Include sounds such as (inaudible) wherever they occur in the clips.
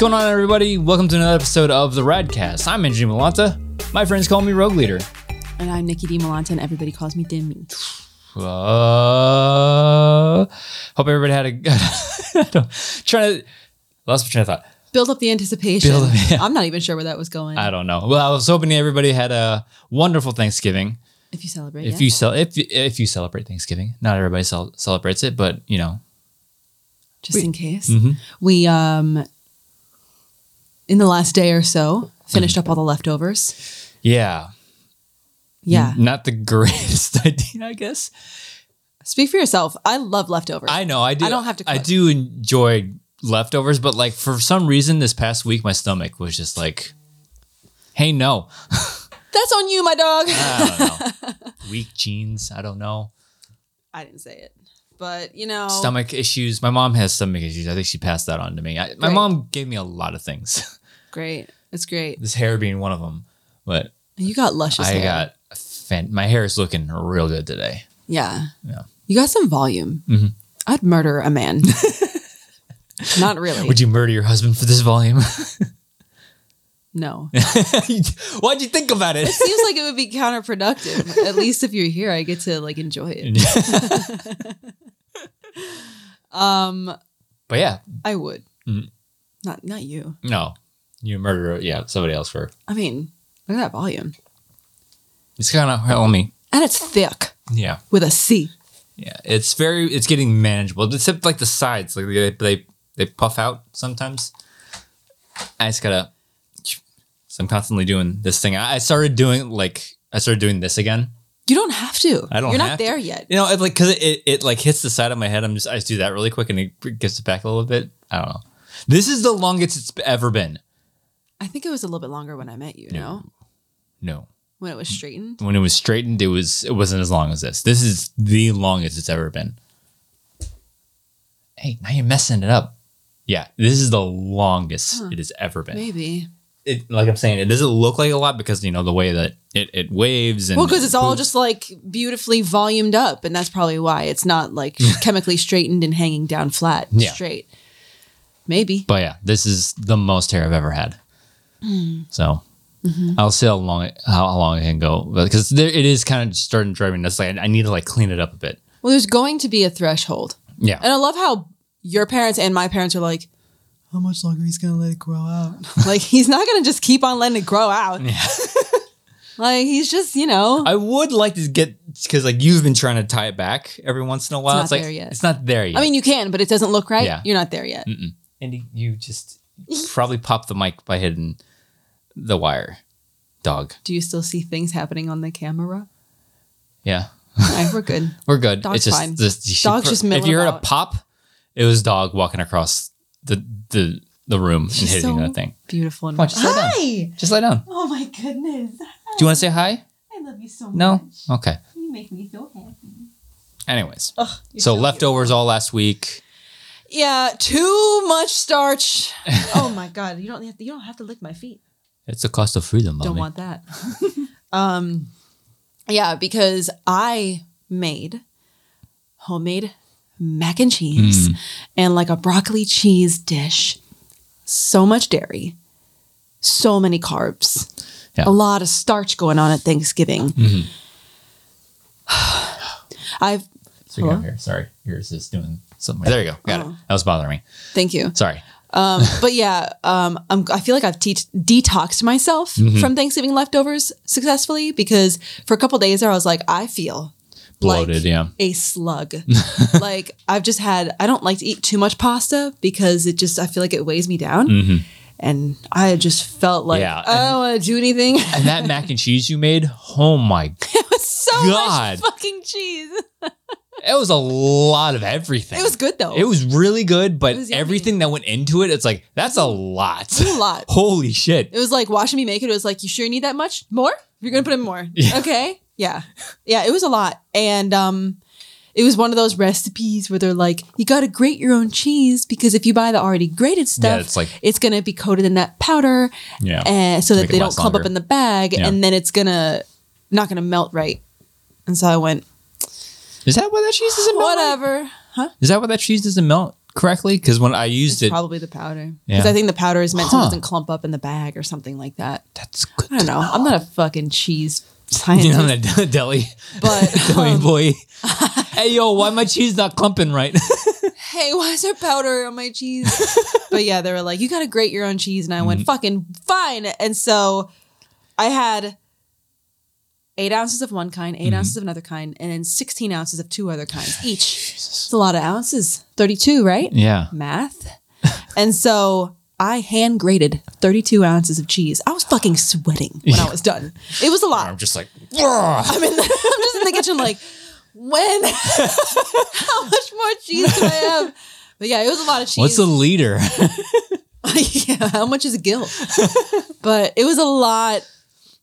going on, everybody? Welcome to another episode of the Radcast. I'm Andrew Malanta. My friends call me Rogue Leader. And I'm Nicki D. Malanta, and everybody calls me Dimmy. Uh, hope everybody had a good. (laughs) trying to lost my train of thought. Build up the anticipation. Build yeah. I'm not even sure where that was going. I don't know. Well, I was hoping everybody had a wonderful Thanksgiving. if you celebrate, If yeah. you cel- if if you celebrate Thanksgiving, not everybody cel- celebrates it, but you know, just we- in case. Mhm. We um in the last day or so finished Mm-hmm. up all the leftovers. yeah, Yeah. not the (laughs) greatest idea, I guess. Speak for yourself. I love leftovers. I know I do. I don't have to I do enjoy leftovers, but like for some reason, this past week, my stomach was just like, "Hey, no." (laughs) That's on you, my dog. I don't know. (laughs) Weak genes. I don't know. I didn't say it. But you know Stomach issues. My mom has stomach issues. I think she passed that on to me. I, my Great. mom gave me a lot of things. Great. It's great. this hair being one of them. But You got luscious I hair. got fan- my hair is looking real good today. Yeah. Yeah. You got some volume. Mhm. I'd murder a man. (laughs) Not really. Would you murder your husband for this volume? (laughs) no. (laughs) Why'd you think about it? It seems like it would be counterproductive. At least if you're here, I get to like enjoy it. Um, but yeah, I would. Mhm. Not not you. no, you murder. Yeah, somebody else for. I mean, look at that volume. It's kind of help me. And it's thick Yeah, with a C. yeah. It's very. It's getting manageable. Except like the sides, like they they, they puff out sometimes. I just gotta. So I'm constantly doing this thing. I I started doing like I started doing this again. You don't have to. I don't You're have not to. there yet. You know, it, like because it, it like hits the side of my head. I'm just I just do that really quick and it gets it back a little bit. I don't know. This is the longest it's ever been. I think it was a little bit longer when I met you. No, No, when it was straightened. when it was straightened, it was it wasn't as long as this. This is the longest it's ever been. Hey, now you're messing it up. Yeah, this is the longest it has ever been. Maybe. It, like I'm saying, it doesn't look like a lot because you know the way that it, it waves and Well, because it's all just like beautifully volumed up, and that's probably why it's not like (laughs) chemically straightened and hanging down flat, Yeah. straight. Maybe. But yeah, this is the most hair I've ever had. Hmm. So Mm-hmm. I'll see how long it, how, how long it can go because it is kind of starting to drive me nuts. Like I need to like clean it up a bit. Well, there's going to be a threshold. Yeah, And I love how your parents and my parents are like, how much longer he's gonna let it grow out? (laughs) like he's not gonna just keep on letting it grow out. Yeah. (laughs) like he's just, you know, I would like to get because like you've been trying to tie it back every once in a while. not It's, like there yet. it's not there yet. I mean, you can, but it doesn't look right. Yeah. You're not there yet. and you- you just (laughs) probably popped the mic by hitting the wire. Dog. Do you still see things happening on the camera? Yeah, right, we're good. (laughs) we're good. Dog's it's just fine. this- Dog's just if you heard a pop, it was dog walking across the the the room and She's hitting so that thing. Beautiful. And Come on, just lay down. Hi. Just lay down. Oh my goodness. Do you want to say hi? I love you so much. No. Okay. You make me so happy. Anyways, Ugh, so cute. leftovers all last week. Yeah, too much starch. (laughs) oh my god, you don't have to, you don't have to lick my feet. It's the cost of freedom, Don't mommy. want that. (laughs) um yeah, because I made homemade mac and cheese Mm. and like a broccoli cheese dish. So much dairy. So many carbs. Yeah. A lot of starch going on at Thanksgiving. Mhm. (sighs) I've So you're Hello? here. Sorry, yours is doing something. There you go. Got Oh. it. That was bothering me. thank you. Sorry. Um, (laughs) but yeah, um, I'm, I feel like I've te- detoxed myself Mm-hmm. from Thanksgiving leftovers successfully because for a couple days there, I was like, I feel Bloated, like yeah. a slug. (laughs) like I've just had, I don't like to eat too much pasta because it just, I feel like it weighs me down. Mhm. And I just felt like Yeah, I don't want to do anything. (laughs) And that mac and cheese you made, oh my, god it was so God. much fucking cheese. It was a lot of everything. It was good though. It was really good, but was yummy. everything that went into it, it's like that's a lot. a lot. (laughs) Holy shit! It was like watching me make it. It was like, you sure you need that much more? You're gonna put in more. Yeah. Okay. Yeah. Yeah. It was a lot. And um it was one of those recipes where they're like, you gotta grate your own cheese because if you buy the already grated stuff, yeah, it's like- it's gonna be coated in that powder Yeah. and so that they don't clump longer. up in the bag Yeah. and then it's gonna not gonna melt right. And so I went, Is that why that cheese doesn't melt? whatever. Huh? Is that why that cheese doesn't melt correctly? Because when I used it, Probably the powder. Because Yeah. I think the powder is meant so it doesn't clump up in the bag or something like that. that's good. I don't know. I'm not a fucking cheese scientist. You know, the (laughs) deli, But, (laughs) deli um, boy. (laughs) hey, yo, why my cheese not clumping right? hey, why is there powder on my cheese? but yeah, they were like, you got to grate your own cheese. And I Mm-hmm. went, fucking fine. And so I had eight ounces of one kind, 8 Mm-hmm. ounces of another kind, and then 16 ounces of two other kinds (sighs) each. It's a lot of ounces. 32, right? yeah. Math. (laughs) and so I hand grated 32 ounces of cheese. I was fucking sweating when I was done. It was a lot. I'm just like, (laughs) I'm in the, I'm just in the kitchen like, when? (laughs) How much more cheese do I have? But yeah, it was a lot of cheese. what's a liter? yeah, how much is a gill? but it was a lot.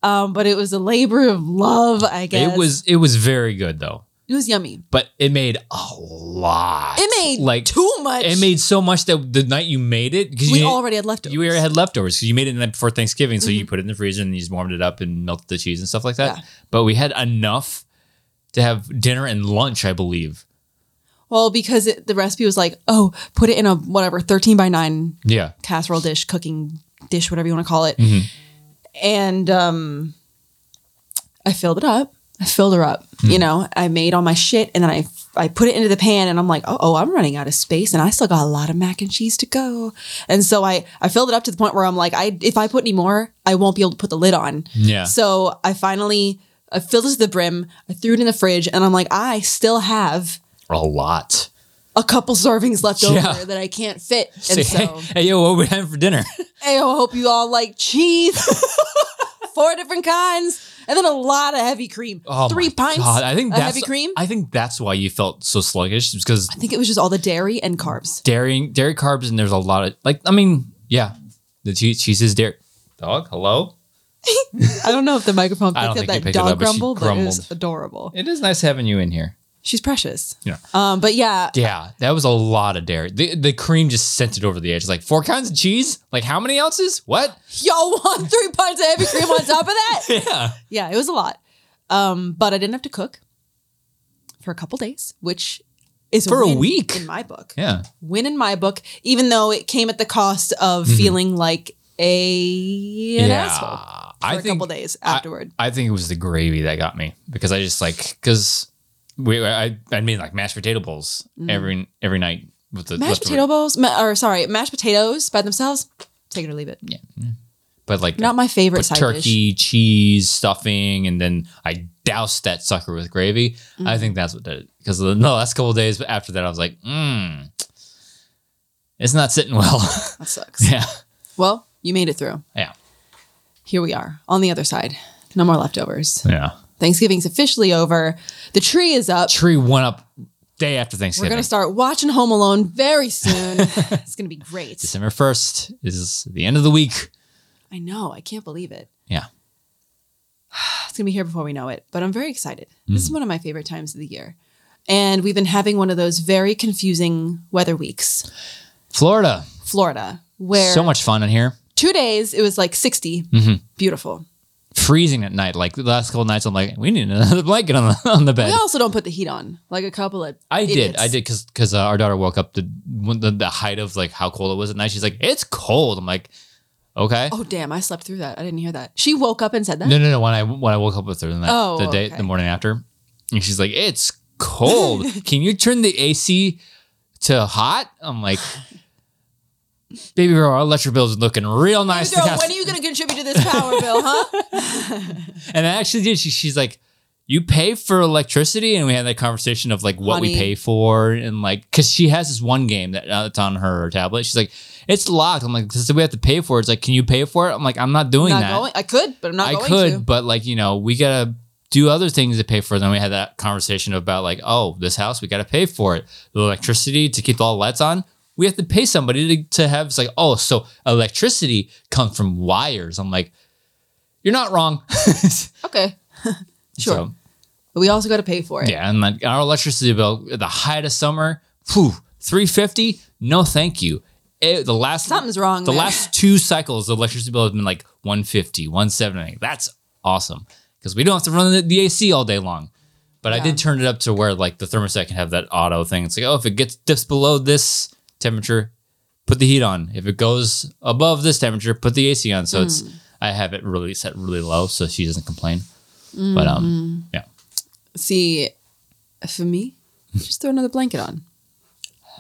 Um, but it was a labor of love, I guess. it was it was very good though, it was yummy. but it made a lot. It made like too much. It made so much that the night you made it because we you already had leftovers. you already had leftovers because you made it the night before Thanksgiving, so you put it in the freezer and you just warmed it up and melted the cheese and stuff like that. Mm-hmm. Yeah. But we had enough to have dinner and lunch, I believe. well, because it, the recipe was like, oh, put it in a whatever 13 by 9 Yeah, casserole dish, cooking dish, whatever you want to call it. Mm-hmm. And um, I filled it up. I filled her up. Mm-hmm. You know, I made all my shit and then I I put it into the pan and I'm like, oh, oh, I'm running out of space and I still got a lot of mac and cheese to go. And so I I filled it up to the point where I'm like, I if I put any more, I won't be able to put the lid on. yeah. So I finally I filled it to the brim. I threw it in the fridge and I'm like, I still have a lot. A couple servings left over that I can't fit. (laughs) And Say, so hey, hey, yo, what are we having for dinner? (laughs) Hey, I hope you all like cheese. (laughs) Four different kinds. And then a lot of heavy cream. Oh Three pints God, I think of that's heavy cream. I, think that's why you felt so sluggish because I think it was just all the dairy and carbs. dairy dairy carbs and there's a lot of like I mean yeah the cheese cheese is dairy. Dog, hello. I don't know if the microphone picked up that dog up, but grumble, but it was adorable. It is nice having you in here. She's precious. Yeah. Um, but yeah, Yeah, that was a lot of dairy. The, the cream just sent it over the edge. It's like four kinds of cheese. Like how many ounces? What? y'all want (laughs) three pints of heavy cream on top of that? (laughs) Yeah. Yeah, it was a lot. Um, but I didn't have to cook for a couple days, which is For a win week. in my book. Yeah. win in my book, even though it came at the cost of feeling like a an asshole for Mm-hmm. I a think couple days I- afterward. I, think it was the gravy that got me because I just like because we I I made like mashed potato bowls every every night with the Mm. mashed potato bowls, ma- or sorry, mashed potatoes by themselves. Take it or leave it. Yeah, but like Not my favorite side dish. turkey, cheese, stuffing, and then I doused that sucker with gravy. Mm. I think that's what did it. Because the, the last couple of days after that, I was like, mmm, it's not sitting well. (laughs) That sucks. yeah, Well, you made it through. yeah, Here we are on the other side. No more leftovers. yeah. Thanksgiving's officially over. The tree is up. Tree went up day after Thanksgiving. We're gonna start watching Home Alone very soon. (laughs) it's gonna be great. December first is the end of the week. I know. I can't believe it. Yeah, (sighs) It's gonna be here before we know it, but I'm very excited. This Hmm. is one of my favorite times of the year, and we've been having one of those very confusing weather weeks. Florida, Florida, where so much fun in here. two days it was like 60, Mm-hmm. beautiful. Freezing at night. Like the last couple nights, I'm like, we need another (laughs) blanket on the on the bed. We also don't put the heat on, like a couple of. I did. I did because because uh, our daughter woke up the, the the height of like how cold it was at night. She's like, "It's cold." I'm like, "Okay." Oh damn! I slept through that. I didn't hear that. She woke up and said that. No, no, no. When I when I woke up with her the, night, Oh, the day okay. the morning after, and she's like, "It's (laughs) cold. Can you turn the AC to hot?" I'm like, (laughs) "Baby girl, our electric bill is looking real nice." Girl, the when are you gonna contribute to this power bill, huh? (laughs) (laughs) and I actually did. She, she's like, you pay for electricity, and we had that conversation of like what we pay for, and like because she has this one game that uh, that's on her tablet. She's like, it's locked. I'm like, so we have to pay for it. It's like, can you pay for it? I'm like, I'm not doing not that. going. I could, but I'm not I going could, to. but like you know, we gotta do other things to pay for. it. Then we had that conversation about like, oh, this house we gotta pay for it. The electricity to keep all the lights on. We have to pay somebody to, to have. It's like, oh, so electricity comes from wires. I'm like, you're not wrong. (laughs) Okay, (laughs) sure. So, but we also got to pay for it. yeah, and like our electricity bill at the height of summer, whew, 350. No, thank you. It- the last Something's wrong The there. last two cycles, the electricity bill has been like 150, 170. That's awesome because we don't have to run the, the AC all day long. But I did turn it up to where like the thermostat can have that auto thing. It's like, oh, if it gets dips below this temperature, put the heat on. If it goes above this temperature, put the AC on. So it's I have it really set really low so she doesn't complain. But um, yeah, See, for me, (laughs) just throw another blanket on.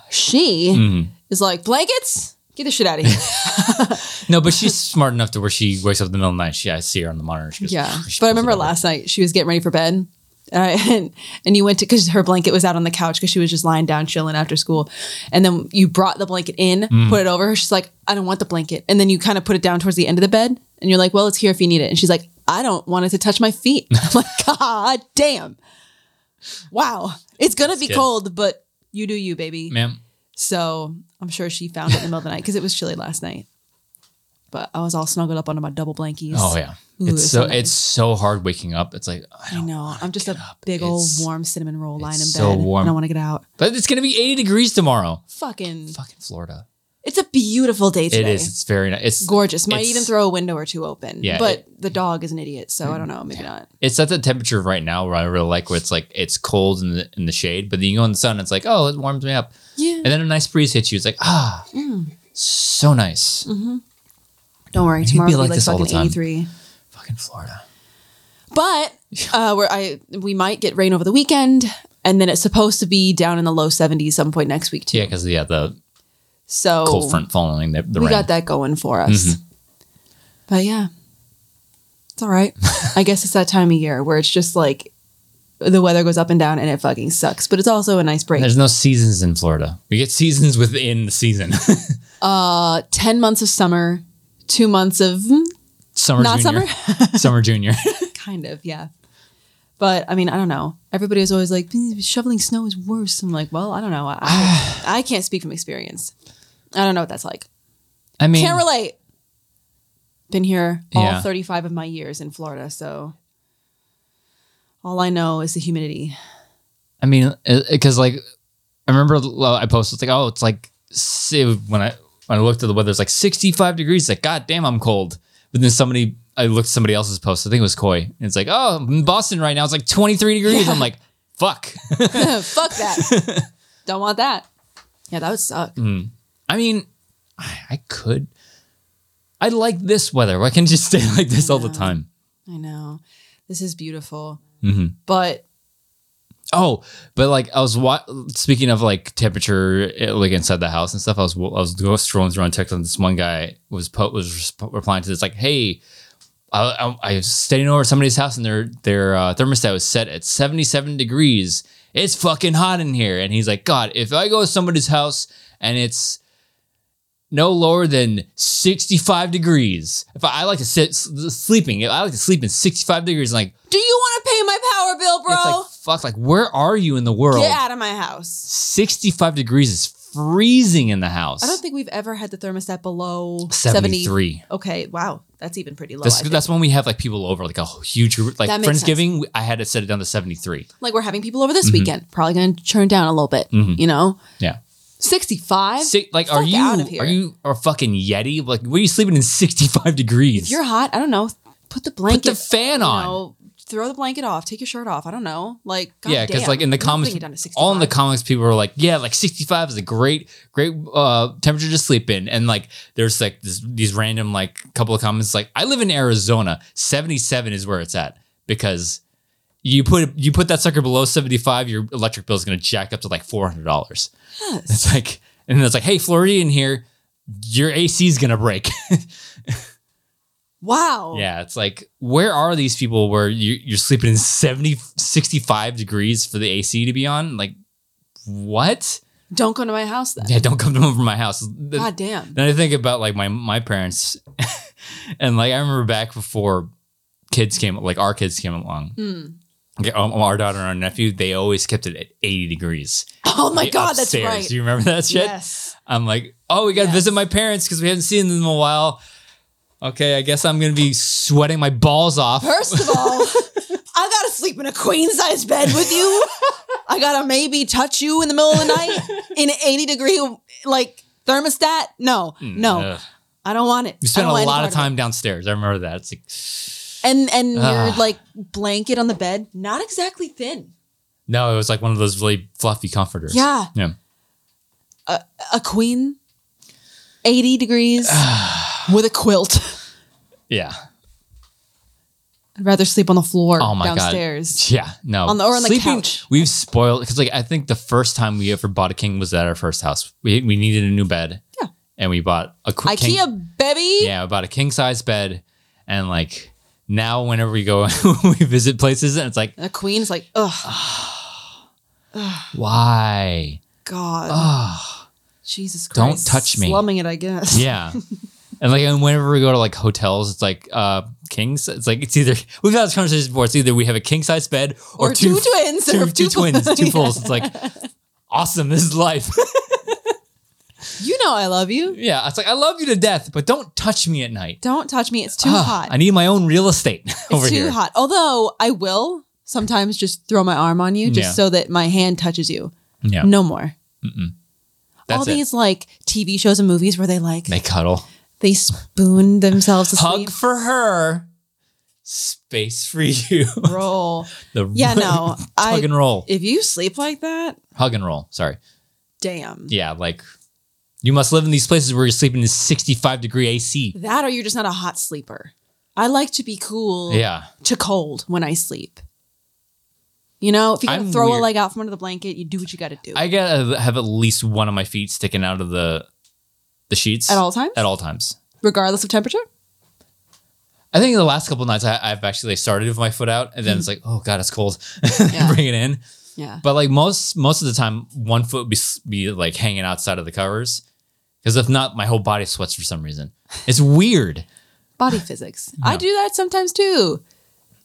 She Mm-hmm. is like, blankets? Get the shit out of here. (laughs) no, but she's smart enough to where she wakes up in the middle of the night. She I see her on the monitor. She goes, yeah. But I remember last night she was getting ready for bed. Uh, (laughs) and and you went to because her blanket was out on the couch because she was just lying down chilling after school, and then you brought the blanket in, Mm. put it over her. She's like, "I don't want the blanket," and then you kind of put it down towards the end of the bed, and you're like, "Well, it's here if you need it," and she's like, "I don't want it to touch my feet." (laughs) I'm like, "God damn, wow, it's gonna be good. cold, but you do you, baby." ma'am. So I'm sure she found it in the middle of the night because it was chilly last night. But I was all snuggled up under my double blankies. Oh yeah, Ooh, it's it's so it's so hard waking up. It's like I I know. I'm just a up. big old It's- warm cinnamon roll lying in bed. so warm. I don't want to get out. but it's gonna be eighty degrees tomorrow. Fucking, Fucking Florida. it's a beautiful day today. It is. It's very nice. It's gorgeous. Might it's- even throw a window or two open. Yeah, but it- the dog is an idiot, so I don't know. Maybe not. It's at the temperature right now where I really like where it's like it's cold in the in the shade, but then you go in the sun, it's like oh it warms me up, Yeah. and then a nice breeze hits you. It's like ah, so nice. Don't worry. Maybe Tomorrow be will like be like this all the fucking time. 83. Fucking Florida. But uh, where I we might get rain over the weekend, and then it's supposed to be down in the low 70s some point next week too. Yeah, because yeah, the So cold front following the, the we rain. got that going for us. Mm-hmm. But yeah, it's all right. I guess it's that time of year where it's just like the weather goes up and down and it fucking sucks. But it's also a nice break. There's no seasons in Florida. We get seasons within the season. (laughs) Uh, 10 months of summer, two months of mm, summer not junior. summer. (laughs) summer junior. (laughs) kind of, yeah. But I mean, I don't know. Everybody is always like, "Mm, shoveling snow is worse. I'm like, well, I don't know. I, I, (sighs) I can't speak from experience. I don't know what that's like. I mean, Can't relate. Been here all Yeah. 35 of my years in Florida, so all I know is the humidity. I mean, because like I remember I posted like, oh, it's like when I when I looked at the weather, it's like 65 degrees. Like, god damn, I'm cold. But then somebody, I looked at somebody else's post. I think it was Koi. And it's like, oh, in Boston right now, it's like 23 degrees. I'm like, fuck. (laughs) Fuck that. don't want that. Yeah, that would suck. Mm. I mean, I, I could. I like this weather. Why can't it just (laughs) stay like this all the time? I know. This is beautiful. Mhm. But Oh, but like I was wa- speaking of like temperature, eh, like inside the house and stuff. I was I was go- scrolling through on TikTok. And this one guy was po- was replying to this like, "Hey, I, I, I was staying over somebody's house and their their uh, thermostat was set at seventy seven degrees. It's fucking hot in here." And he's like, "God, if I go to somebody's house and it's no lower than 65 degrees. If I, I like to sit sleeping, I like to sleep in 65 degrees. Like, do you want to pay my power bill, bro? it's like, fuck, like, where are you in the world? Get out of my house. 65 degrees is freezing in the house. I don't think we've ever had the thermostat below 70. 73. Okay, wow. That's even pretty low. That's, that's when we have like people over, like a huge group, like Friendsgiving. I had to set it down to 73. like we're having people over this Mm-hmm. weekend. Probably going to turn down a little bit, you know? Yeah. 65? Si- like, are you, out of here. are you a fucking Yeti? Like, where are you sleeping in 65 degrees? If you're hot, I don't know. Put the blanket. Put the fan on. know, throw the blanket off. Take your shirt off. I don't know. Like, yeah, because like in the comments, putting it down to all in the 65. comments, people were like, "Yeah, like 65 is a great, great uh, temperature to sleep in." And like, there's like this, these random like couple of comments like, "I live in Arizona. 77 is where it's at because you put you put that sucker below 75, your electric bill is going to jack up to like 400 dollars." Yes. It's like, and then it's like, "Hey, Floridian here." Your AC is gonna break. (laughs) Wow. yeah, it's like, where are these people where you, you're sleeping in 70, 65 degrees for the AC to be on? Like, what? Don't come to my house then. Yeah, don't come to over my house. God damn. then I think about like my my parents, (laughs) and like I remember back before kids came, like our kids came along. Hmm. Okay, um, our daughter and our nephew, they always kept it at 80 degrees. (laughs) Oh my God, that's upstairs. right. Do you remember that shit? Yes. I'm like, oh, we got to Yes. visit my parents because we haven't seen them in a while. Okay, I guess I'm gonna be sweating my balls off. First of all, (laughs) I gotta sleep in a queen size bed with you. I gotta maybe touch you in the middle of the night (laughs) in 80 degree like thermostat. No, no, Ugh. I don't want it. We spent a lot of time downstairs. I remember that. It's like, And and your Ah. like blanket on the bed, not exactly thin. no, it was like one of those really fluffy comforters. Yeah. Yeah. a, a queen, eighty degrees, (sighs) with a quilt. Yeah. I'd rather sleep on the floor Oh my downstairs. god. Yeah. No. On the- or on the couch. We've spoiled because like I think the first time we ever bought a king was at our first house. We we needed a new bed. Yeah. And we bought a qu- IKEA, king. baby. Yeah, we bought a king size bed, and like now whenever we go (laughs) we visit places and it's like A queen's like, (sighs) ugh, why? God, Jesus Christ. Don't touch me. Slumming it, I guess. Yeah. (laughs) And like, and whenever we go to like hotels, it's like uh kings. It's like it's either we've had this conversation before. It's either we have a king size bed or, Or two twins, two, or two two twins, two (laughs) fulls. It's like awesome. This is life. You know I love you. yeah, it's like I love you to death, but don't touch me at night. Don't touch me. It's too Ah, hot. I need my own real estate (laughs) over here. it's too here. hot. Although I will sometimes just throw my arm on you just Yeah. so that my hand touches you. Yeah, No more. that's All it. these like TV shows and movies where they like They cuddle. they spoon themselves to Hug sleep. for her. Space for you. (laughs) Roll. the Yeah, no. (laughs) I hug and roll. if you sleep like that, hug and roll. Sorry. damn. Yeah, like you must live in these places where you're sleeping in 65 degree AC. That or you're just not a hot sleeper. I like to be cool Yeah. to cold when I sleep. You know, if you gotta I'm throw a leg out from under the blanket, you do what you gotta do. I gotta have at least one of my feet sticking out of the the sheets At all times? At all times. regardless of temperature. I think the last couple nights I, I've actually started with my foot out, and then mm-hmm. it's like, oh god, it's cold. (laughs) Yeah. Bring it in. Yeah. But like most most of the time, one foot would be be like hanging outside of the covers, because if not, my whole body sweats for some reason. It's weird. Body physics. (laughs) I do that sometimes too.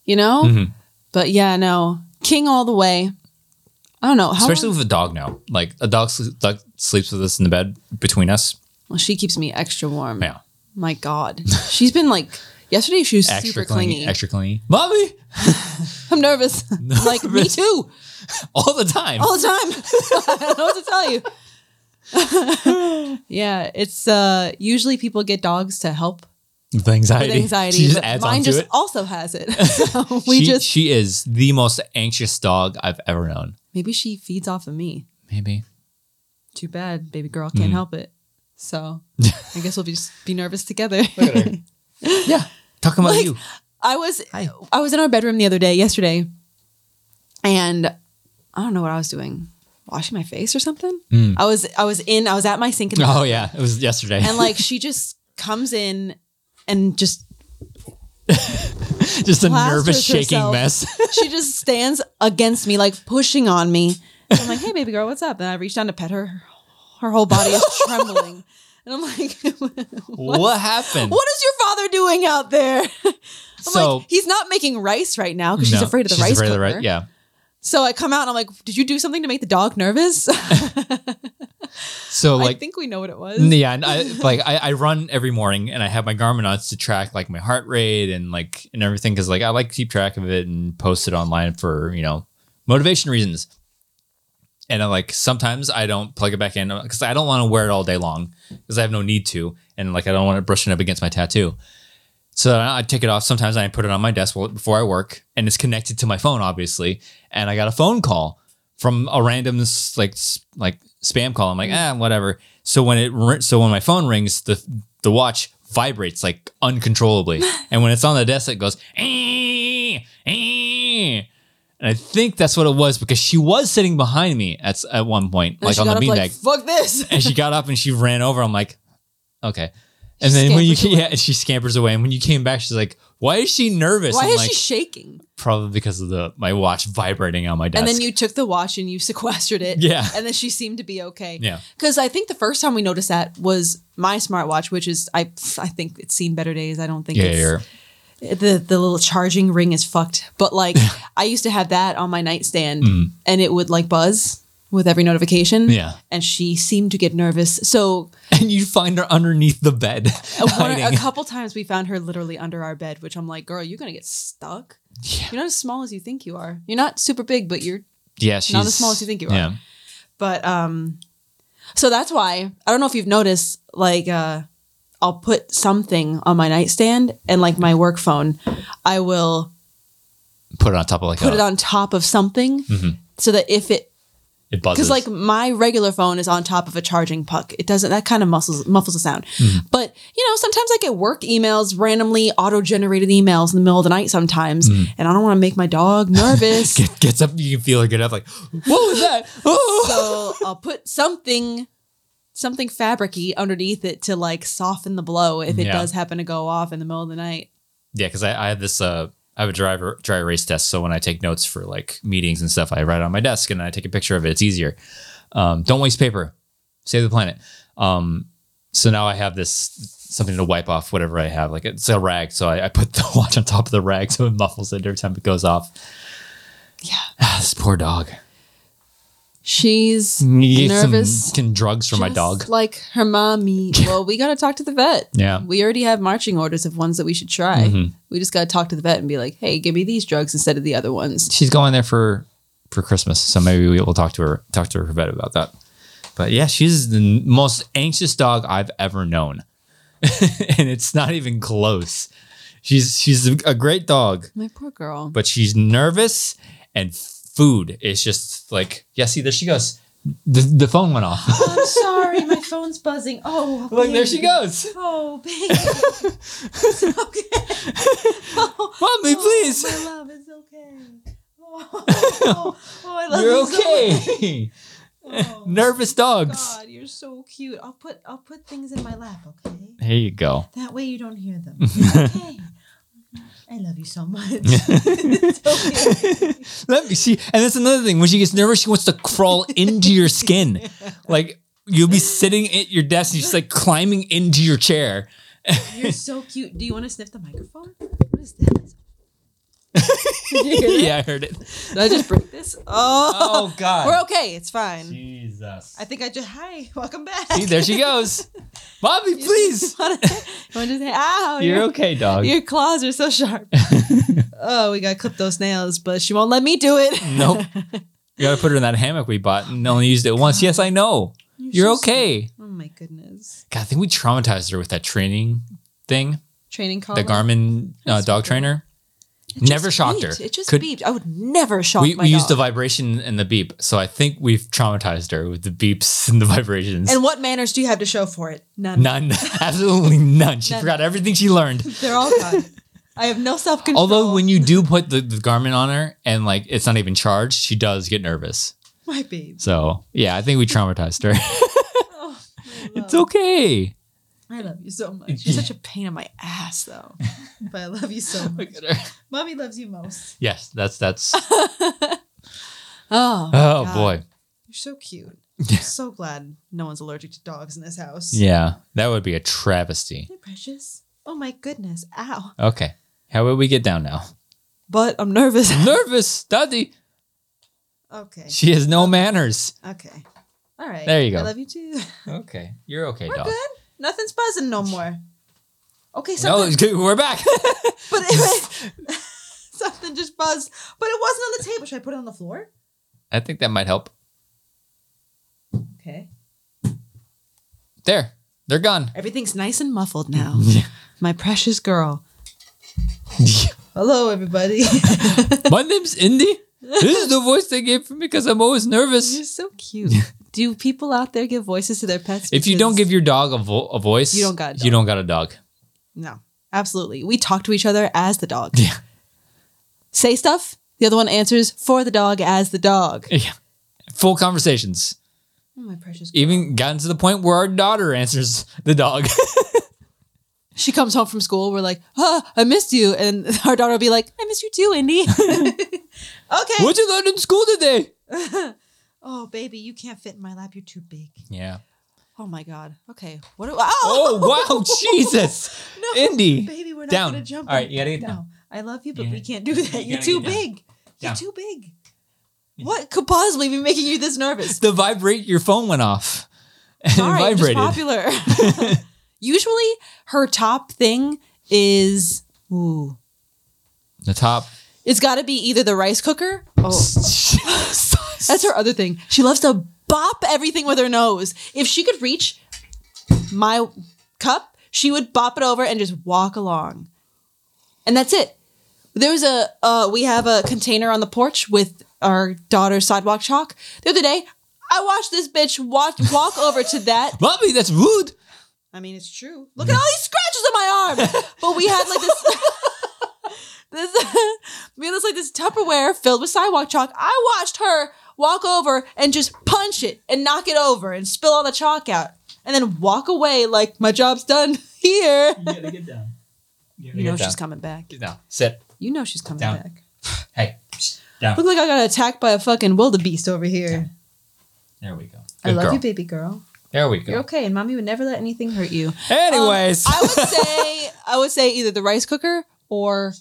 You know? Mm-hmm. But yeah, no. King all the way. I don't know. How Especially long- with a dog now. Like a dog, sl- dog sleeps with us in the bed between us. well, she keeps me extra warm. Yeah. My God. She's been like yesterday she was Extra super clingy, clingy. Extra clingy. Mommy! (laughs) I'm nervous. (laughs) like me too. (laughs) All the time. all the time. I don't know what to tell you. yeah, it's uh usually people get dogs to help with anxiety. with anxiety. She just adds mine just it. also has it. So we she, just she is the most anxious dog I've ever known. maybe she feeds off of me. Maybe. Too bad, baby girl can't Mm. help it. So I guess we'll be just be nervous together. Yeah. Talking about Like- you. I was Hi. I was in our bedroom the other day, yesterday, and I don't know what I was doing, washing my face or something. I was I was in I was at my sink in the Mm. Oh yeah, it was yesterday. and like (laughs) she just comes in and just just a nervous shaking herself. mess. (laughs) she just stands against me like pushing on me. And (laughs) I'm like, hey baby girl, what's up? And I reach down to pet her. Her whole body is trembling. And I'm like, (laughs) what, what happened? what is your father doing out there? (laughs) I'm So- like, he's not making rice right now because she's afraid of the she's rice afraid of cooker. the ri- yeah. So I come out and I'm like, did you do something to make the dog nervous? (laughs) So like, I think we know what it was. yeah, and I like I, I run every morning and I have my Garmin on to track like my heart rate and like and everything because like I like to keep track of it and post it online for you know motivation reasons. And I like sometimes I don't plug it back in because I don't want to wear it all day long because I have no need to and like I don't want it brushing up against my tattoo. So I take it off. Sometimes I put it on my desk before I work, and it's connected to my phone, obviously. And I got a phone call from a random like like spam call. I'm like, ah, whatever. So when it so when my phone rings, the the watch vibrates like uncontrollably, (laughs) and when it's on the desk, it goes. "Eh, eh." And I think that's what it was because she was sitting behind me at at one point, And like on the beanbag like, fuck this. and she got up and she ran over. I'm like, okay. And She then when you scampers yeah, and she scampers away. And when you came back, she's like, "Why is she nervous?" Why I'm is like, she shaking? probably because of the my watch vibrating on my desk. And then you took the watch and you (laughs) sequestered it. Yeah. And then she seemed to be okay. Yeah. Because I think the first time we noticed that was my smartwatch, which is I I think it's seen better days. I don't think yeah, it's yeah, the the little charging ring is fucked. But like I used to have that on my nightstand and it would like buzz with every notification. Mm. Yeah. And she seemed to get nervous. So (laughs) and you find her underneath the bed one, a couple times we found her literally under our bed, which I'm like, girl, you're gonna get stuck. Yeah. You're not as small as you think you are. You're not super big, but you're yeah, she's not as small as you think you are. Yeah, But um so that's why I don't know if you've noticed like uh I'll put something on my nightstand and like my work phone, I will put it on top of like put a, it on top of something Mhm. so that if it it buzzes. because like my regular phone is on top of a charging puck. It doesn't. That kind of muffles muffles the sound. Mm-hmm. But you know, sometimes I get work emails, randomly auto generated emails in the middle of the night. Sometimes, Mm-hmm. and I don't want to make my dog nervous. (laughs) Get, gets up, you can feel her get up like, what was that? Oh. so (laughs) I'll put something something fabricy underneath it to like soften the blow if it Yeah. does happen to go off in the middle of the night. Yeah, because I, I have this. Uh, I have a driver dry erase test, so when I take notes for like meetings and stuff, I write it on my desk and I take a picture of it. It's easier. Um, don't waste paper. Save the planet. Um, so now I have this something to wipe off whatever I have. Like it's a rag, so I, I put the (laughs) watch on top of the rag so it muffles it every time it goes off. Yeah. (sighs) this poor dog. She's get nervous. Some, some drugs for my just dog. Like her mommy. (laughs) Well, we got to talk to the vet. Yeah. We already have marching orders of ones that we should try. Mm-hmm. We just got to talk to the vet and be like, hey, give me these drugs instead of the other ones. she's going there for for Christmas, so maybe we will talk to her talk to her vet about that. But yeah, she's the most anxious dog I've ever known, (laughs) and it's not even close. She's she's a great dog, My poor girl. but she's nervous and food It's just like yeah. See, there she goes. The the phone went off. Oh, I'm (laughs) sorry, my phone's buzzing. Oh, Look, there she goes. Oh, baby. (laughs) it's okay. Oh, Mommy, oh, please. my love, it's okay. Oh, oh, oh, I love You're you so okay. (laughs) Oh, Nervous dogs. God, you're so cute. I'll put I'll put things in my lap, okay? Here you go. That way you don't hear them. okay. I love you so much. (laughs) (laughs) Let me see. And that's another thing. When she gets nervous, she wants to crawl into your skin. (laughs) Like you'll be sitting at your desk and she's like climbing into your chair. You're so cute. Do you want to sniff the microphone? What is this? Did you hear that? (laughs) yeah, I heard it. Did I just break this? (laughs) Oh, Oh God. we're okay. It's fine. Jesus. I think I just hi, welcome back. See, there she goes. (laughs) Mommy, please. you want to say, ow, You're your, okay, dog. your claws are so sharp. oh, we got to clip those nails, but she won't let me do it. nope. You gotta put her in that hammock we bought and only used it once. Yes, I know. You're so okay. Oh my goodness. God, I think we traumatized her with that training thing. Training collar. The Garmin uh, dog trainer. It Never shocked beeped. her. It just Could- beeped. I would never shock we we used the vibration and the beep, so I think we've traumatized her with the beeps and the (laughs) vibrations. And what manners do you have to show for it? None. none, (laughs) absolutely none. She None. forgot everything she learned. They're all gone. I have no self control. Although when you do put the, the Garmin on her and like it's not even charged, she does get nervous. my babe. So yeah, I think we traumatized her. Oh, (laughs) it's okay. I love you so much. You're such a (laughs) pain in my ass, though. (laughs) But I love you so much. Look at her. Mommy loves you most. Yes, that's that's. (laughs) Oh, Oh God. boy, You're so cute. I'm so glad no one's allergic to dogs in this house. yeah, that would be a travesty. Hey, precious. Oh my goodness. Ow. Okay, how will we get down now? But I'm nervous. Nervous, Daddy. okay. She has no manners. Okay. All right. There you go. I love you too. Okay, you're okay, We're dog. good. Nothing's buzzing no more. Okay, No, something, good. (laughs) we're back. (laughs) but it, (laughs) something just buzzed. But it wasn't on the table. Should I put it on the floor? I think that might help. Okay. There, they're gone. Everything's nice and muffled now. My precious girl. Hello, everybody. My name's Indy. This is the voice they gave for me because I'm always nervous. You're so cute. Do people out there give voices to their pets? If you don't give your dog a, vo- a voice, You don't got a you dog. don't got a dog. No, absolutely. We talk to each other as the dog. Yeah. Say stuff. The other one answers for the dog as the dog. Yeah. Full conversations. Oh, my precious. Girl. Even gotten to the point where our daughter answers the dog. (laughs) She comes home from school. We're like, "Ah, I missed you," and (laughs) our daughter will be like, "I miss you too, Indy." (laughs) okay. What'd you learn in school today? Oh, baby, you can't fit in my lap. You're too big. Yeah. Oh my god. Okay. What? Do, oh, Oh wow, (laughs) Jesus, No, Indy. baby, we're not Down. gonna jump. All right, you gotta get no, down. I love you, but You we can't do that. you You're too get down. big. You're too big. What could possibly be making you this nervous? The vibrate your phone went off. (laughs) And it right, just popular. (laughs) Usually, her top thing is ooh. The top. It's got to be either the rice cooker. Oh, That's that's her other thing. She loves to bop everything with her nose. If she could reach my cup, she would bop it over and just walk along, and that's it. There's a uh, we have a container on the porch with our daughter's sidewalk chalk. The other day, I watched this bitch walk walk over to that. (laughs) Mommy, that's rude. I mean, it's true. Look at all these scratches on my arm. But we had like this. (laughs) this (laughs) we had this like this Tupperware filled with sidewalk chalk. I watched her walk over and just punch it and knock it over and spill all the chalk out, and then walk away like my job's done (laughs) here. You gotta get down. You You know down. she's coming back. No, sit. You know she's coming Down. back. (sighs) Hey, down. Look like I got attacked by a fucking wildebeest over here. There we go. I love girl. you, baby girl. There we go. You're okay, and mommy would never let anything hurt you. (laughs) Anyways, um, I would say I would say either the rice cooker or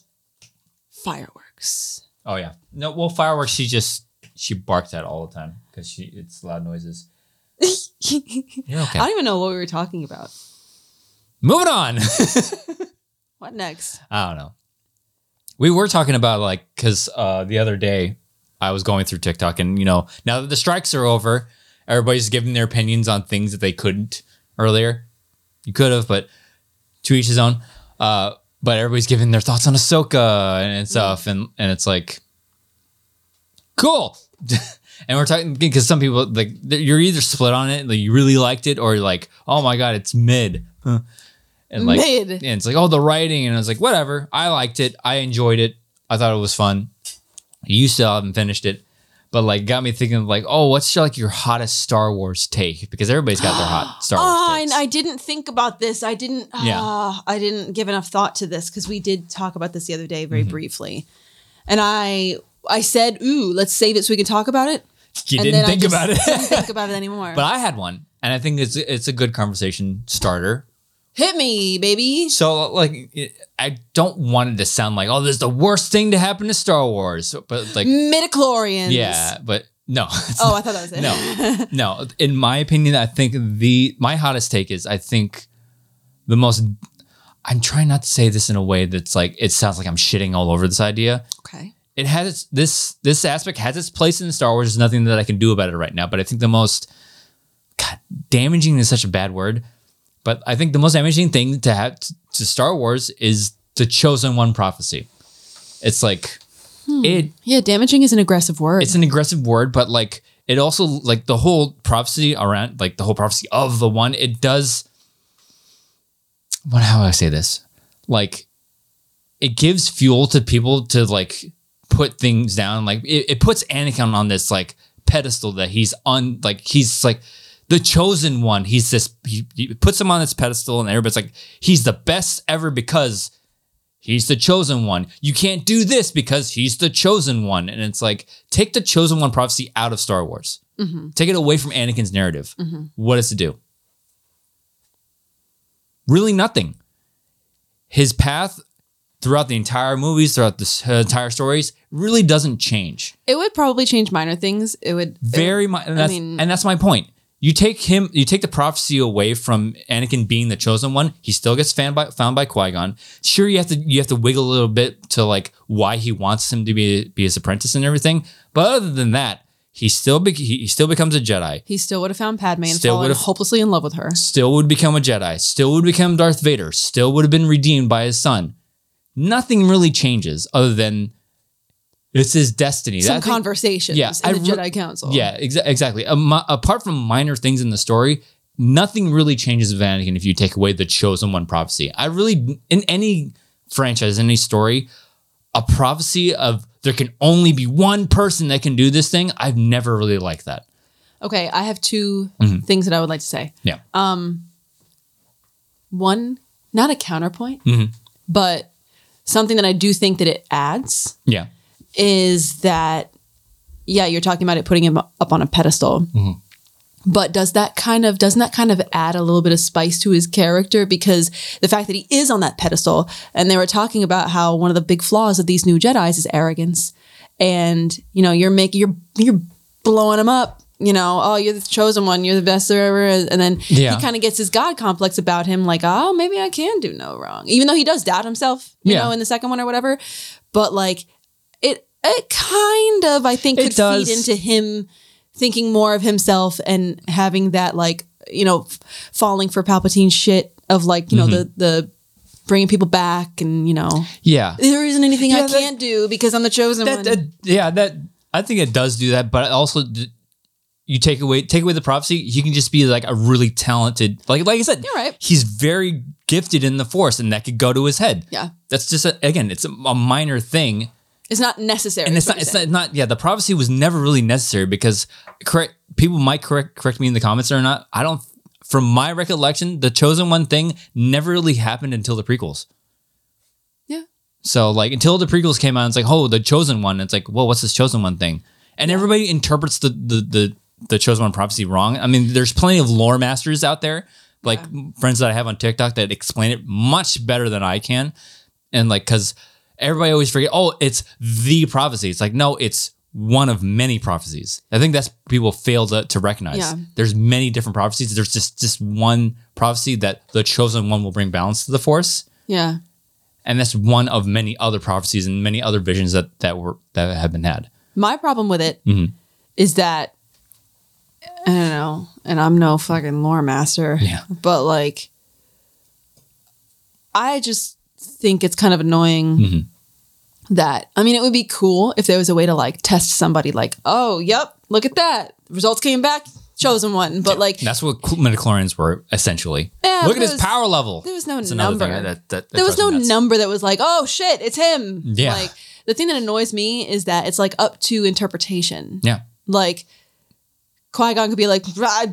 fireworks. oh yeah, no. Well, fireworks. She just she barked at all the time because she it's loud noises. (laughs) You're okay. I don't even know what we were talking about. Moving on. (laughs) What next? I don't know. We were talking about like because uh, the other day I was going through TikTok and you know now that the strikes are over, everybody's giving their opinions on things that they couldn't earlier. You could have, but to each his own. Uh, but everybody's giving their thoughts on Ahsoka and stuff, and and it's like cool. (laughs) and we're talking because some people like you're either split on it, like you really liked it, or you're like, oh my god, it's mid. Huh. And like, Mid. and it's like, oh, the writing, and I was like, whatever. I liked it. I enjoyed it. I thought it was fun. You still haven't finished it, but like, got me thinking, like, oh, what's your, like your hottest Star Wars take? Because everybody's got their hot (gasps) Star Wars Oh, takes. I, I didn't think about this. I didn't. Yeah. ah, I didn't give enough thought to this because we did talk about this the other day Mm-hmm. very briefly, and I I said, "Ooh, let's save it so we can talk about it." you and didn't think about it. (laughs) Didn't think about it (laughs) anymore. But I had one, and I think it's it's a good conversation starter. Hit me, baby. So like, I don't want it to sound like, oh, this is the worst thing to happen to Star Wars, but like, Midichlorians. yeah, but no. (laughs) Oh, I thought that was it. No, no. In my opinion, I think the my hottest take is I think the most. I'm trying not to say this in a way that's like it sounds like I'm shitting all over this idea. okay. It has its this this aspect has its place in Star Wars. There's nothing that I can do about it right now. But I think the most God, damaging is such a bad word. But I think the most damaging thing to have to, to Star Wars is the chosen one prophecy. It's like hmm. it Yeah, damaging is an aggressive word. it's an aggressive word, but like it also like the whole prophecy around like the whole prophecy of the one, it does what how do I say this? Like it gives fuel to people to like put things down. Like it, it puts Anakin on this like pedestal that he's on like he's like the chosen one. He's this he, he puts him on this pedestal and everybody's like, he's the best ever because he's the chosen one. You can't do this because he's the chosen one. And it's like, take the chosen one prophecy out of Star Wars. Mm-hmm. Take it away from Anakin's narrative. Mm-hmm. What does it do? Really nothing. His path throughout the entire movies, throughout the uh, entire stories, really doesn't change. it would probably change minor things. It would Very much, and that's, mean- and that's my point. You take him, you take the prophecy away from Anakin being the chosen one. He still gets found by found by Qui Gon. Sure, you have to you have to wiggle a little bit to like why he wants him to be be his apprentice and everything. But other than that, he still be, he still becomes a Jedi. He still would have found Padme and Still fallen hopelessly in love with her. Still would become a Jedi. Still would become Darth Vader. Still would have been redeemed by his son. Nothing really changes other than it's his destiny. Some think- conversations Yeah, in I the Jedi Council. Yeah, exa- exactly. Um, apart from minor things in the story, nothing really changes with Anakin if you take away the chosen one prophecy. I really, in any franchise, any story, a prophecy of there can only be one person that can do this thing, I've never really liked that. Okay, I have 2 Mm-hmm. things that I would like to say. Yeah. Um, One, not a counterpoint, Mhm. but something that I do think that it adds yeah. is that yeah, you're talking about it putting him up on a pedestal. Mm-hmm. But does that kind of doesn't that kind of add a little bit of spice to his character because the fact that he is on that pedestal and they were talking about how one of the big flaws of these new Jedi's is arrogance. And you know, you're making you're you're blowing him up, you know, oh, you're the chosen one, you're the best there ever is. And then Yeah. he kind of gets his God complex about him, like, oh, maybe I can do no wrong. Even though he does doubt himself, you Yeah. know, in the second one or whatever. But like it it kind of I think It could does. feed into him thinking more of himself and having that like you know f- falling for Palpatine shit of like you know Mm-hmm. the the bringing people back and you know Yeah. there isn't anything I that- can't do because I'm the chosen That, one. that- yeah, that I think it does do that, but also you take away take away the prophecy, he can just be like a really talented, like like I said, You're right. He's very gifted in the force, and that could go to his head. Yeah. that's just a, again, it's a, a minor thing, It's not necessary. and it's not it's not, not yeah. The prophecy was never really necessary because correct people might correct correct me in the comments or not. I don't. From my recollection, the chosen one thing never really happened until the prequels. Yeah. So like until the prequels came out, it's like, oh, the chosen one. It's like, well, what's this chosen one thing? And everybody interprets the the the the chosen one prophecy wrong. I mean, there's plenty of lore masters out there, like friends that I have on TikTok that explain it much better than I can. And like, cause everybody always forget, oh, it's the prophecy. It's like, no, it's one of many prophecies. I think that's people fail to, to recognize. Yeah. There's many different prophecies. There's just just one prophecy that the chosen one will bring balance to the force Yeah. and that's one of many other prophecies and many other visions that that were that have been had. My problem with it is Mm-hmm. that I don't know, and I'm no fucking lore master. Yeah. But like I just think it's kind of annoying Mm-hmm. that I mean it would be cool if there was a way to like test somebody like, oh, yep, look at that. Results came back, chosen one. But like That's what midichlorians were essentially. Yeah, Look at his was- power level. there was no That's another thing number. that- that- that there was no number that was like, oh shit, it's him. Yeah. Like the thing that annoys me is that it's like up to interpretation. Yeah. Like Qui Gon could be like, "Rah,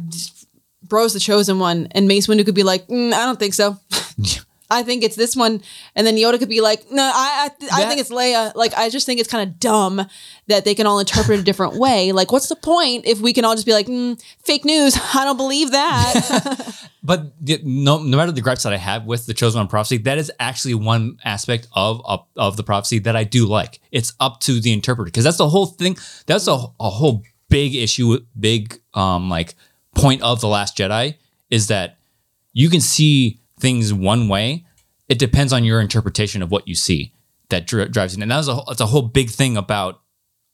bro's the chosen one, and Mace Windu could be like, "Mm, I don't think so. (laughs) I think it's this one, and then Yoda could be like, no, I I, th- I think it's Leia. Like I just think it's kind of dumb that they can all interpret a different (laughs) way. Like what's the point if we can all just be like, mm, fake news? (laughs) I don't believe that. But no, no matter the gripes that I have with the chosen one prophecy, that is actually one aspect of of, of the prophecy that I do like. It's up to the interpreter because that's the whole thing. That's a, a whole big issue, big um like point of the Last Jedi is that you can see things one way. It depends on your interpretation of what you see that dri- drives it. And that's a that's a whole big thing about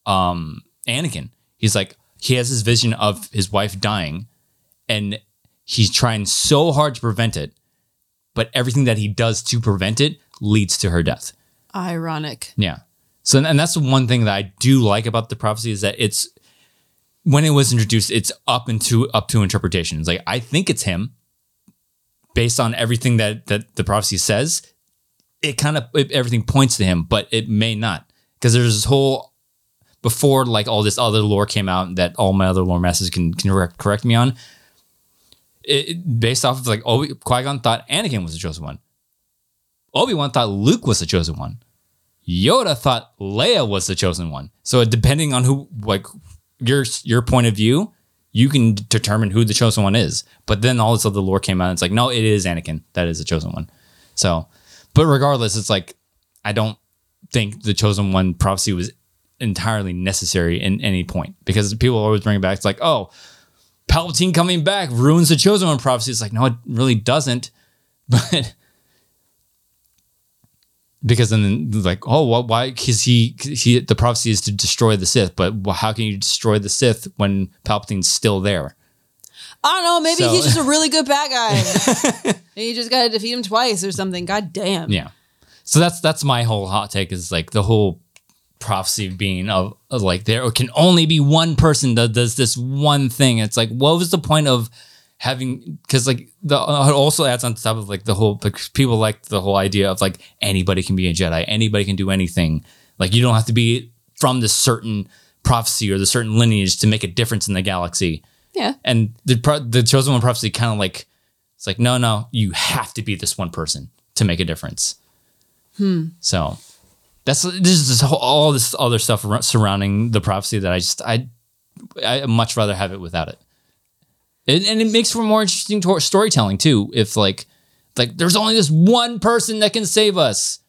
um Anakin. He's like he has this vision of his wife dying, and he's trying so hard to prevent it, but everything that he does to prevent it leads to her death. Ironic. Yeah. So and that's the one thing that I do like about the prophecy is that it's when it was introduced, it's up into up to interpretation. It's like I think it's him, based on everything that that the prophecy says. It kind of it, everything points to him, but it may not because there's this whole before like all this other lore came out that all my other lore masters can can correct, correct me on. It, it- based off of like Obi Qui Gon thought Anakin was the chosen one. Obi Wan thought Luke was the chosen one. Yoda thought Leia was the chosen one. So depending on who like your your point of view, you can determine who the chosen one is. But then all this other lore came out and it's like, no, it is Anakin. That is the chosen one. So but regardless, it's like I don't think the chosen one prophecy was entirely necessary in any point because people always bring it back. It's like, oh, Palpatine coming back ruins the chosen one prophecy. It's like, no, it really doesn't. (laughs) But because then like oh well, why because he he the prophecy is to destroy the sith but how can you destroy the sith when palpatine's still there I don't know. Maybe So- he's just a really good bad guy. (laughs) you just got to defeat him twice or something. God damn. yeah so that's that's my whole hot take is like the whole prophecy being of, of like there can only be one person that does this one thing it's like what was the point of having because like the uh, it also adds on top of like the whole like people like the whole idea of like anybody can be a jedi. Anybody can do anything. Like you don't have to be from this certain prophecy or the certain lineage to make a difference in the galaxy. Yeah. and the pro- the chosen one prophecy kind of like it's like no no you have to be this one person to make a difference. Hmm. So that's this is this whole, all this other stuff surrounding the prophecy that i just i i much rather have it without it and, and it makes for more interesting tor- storytelling too if like like there's only this one person that can save us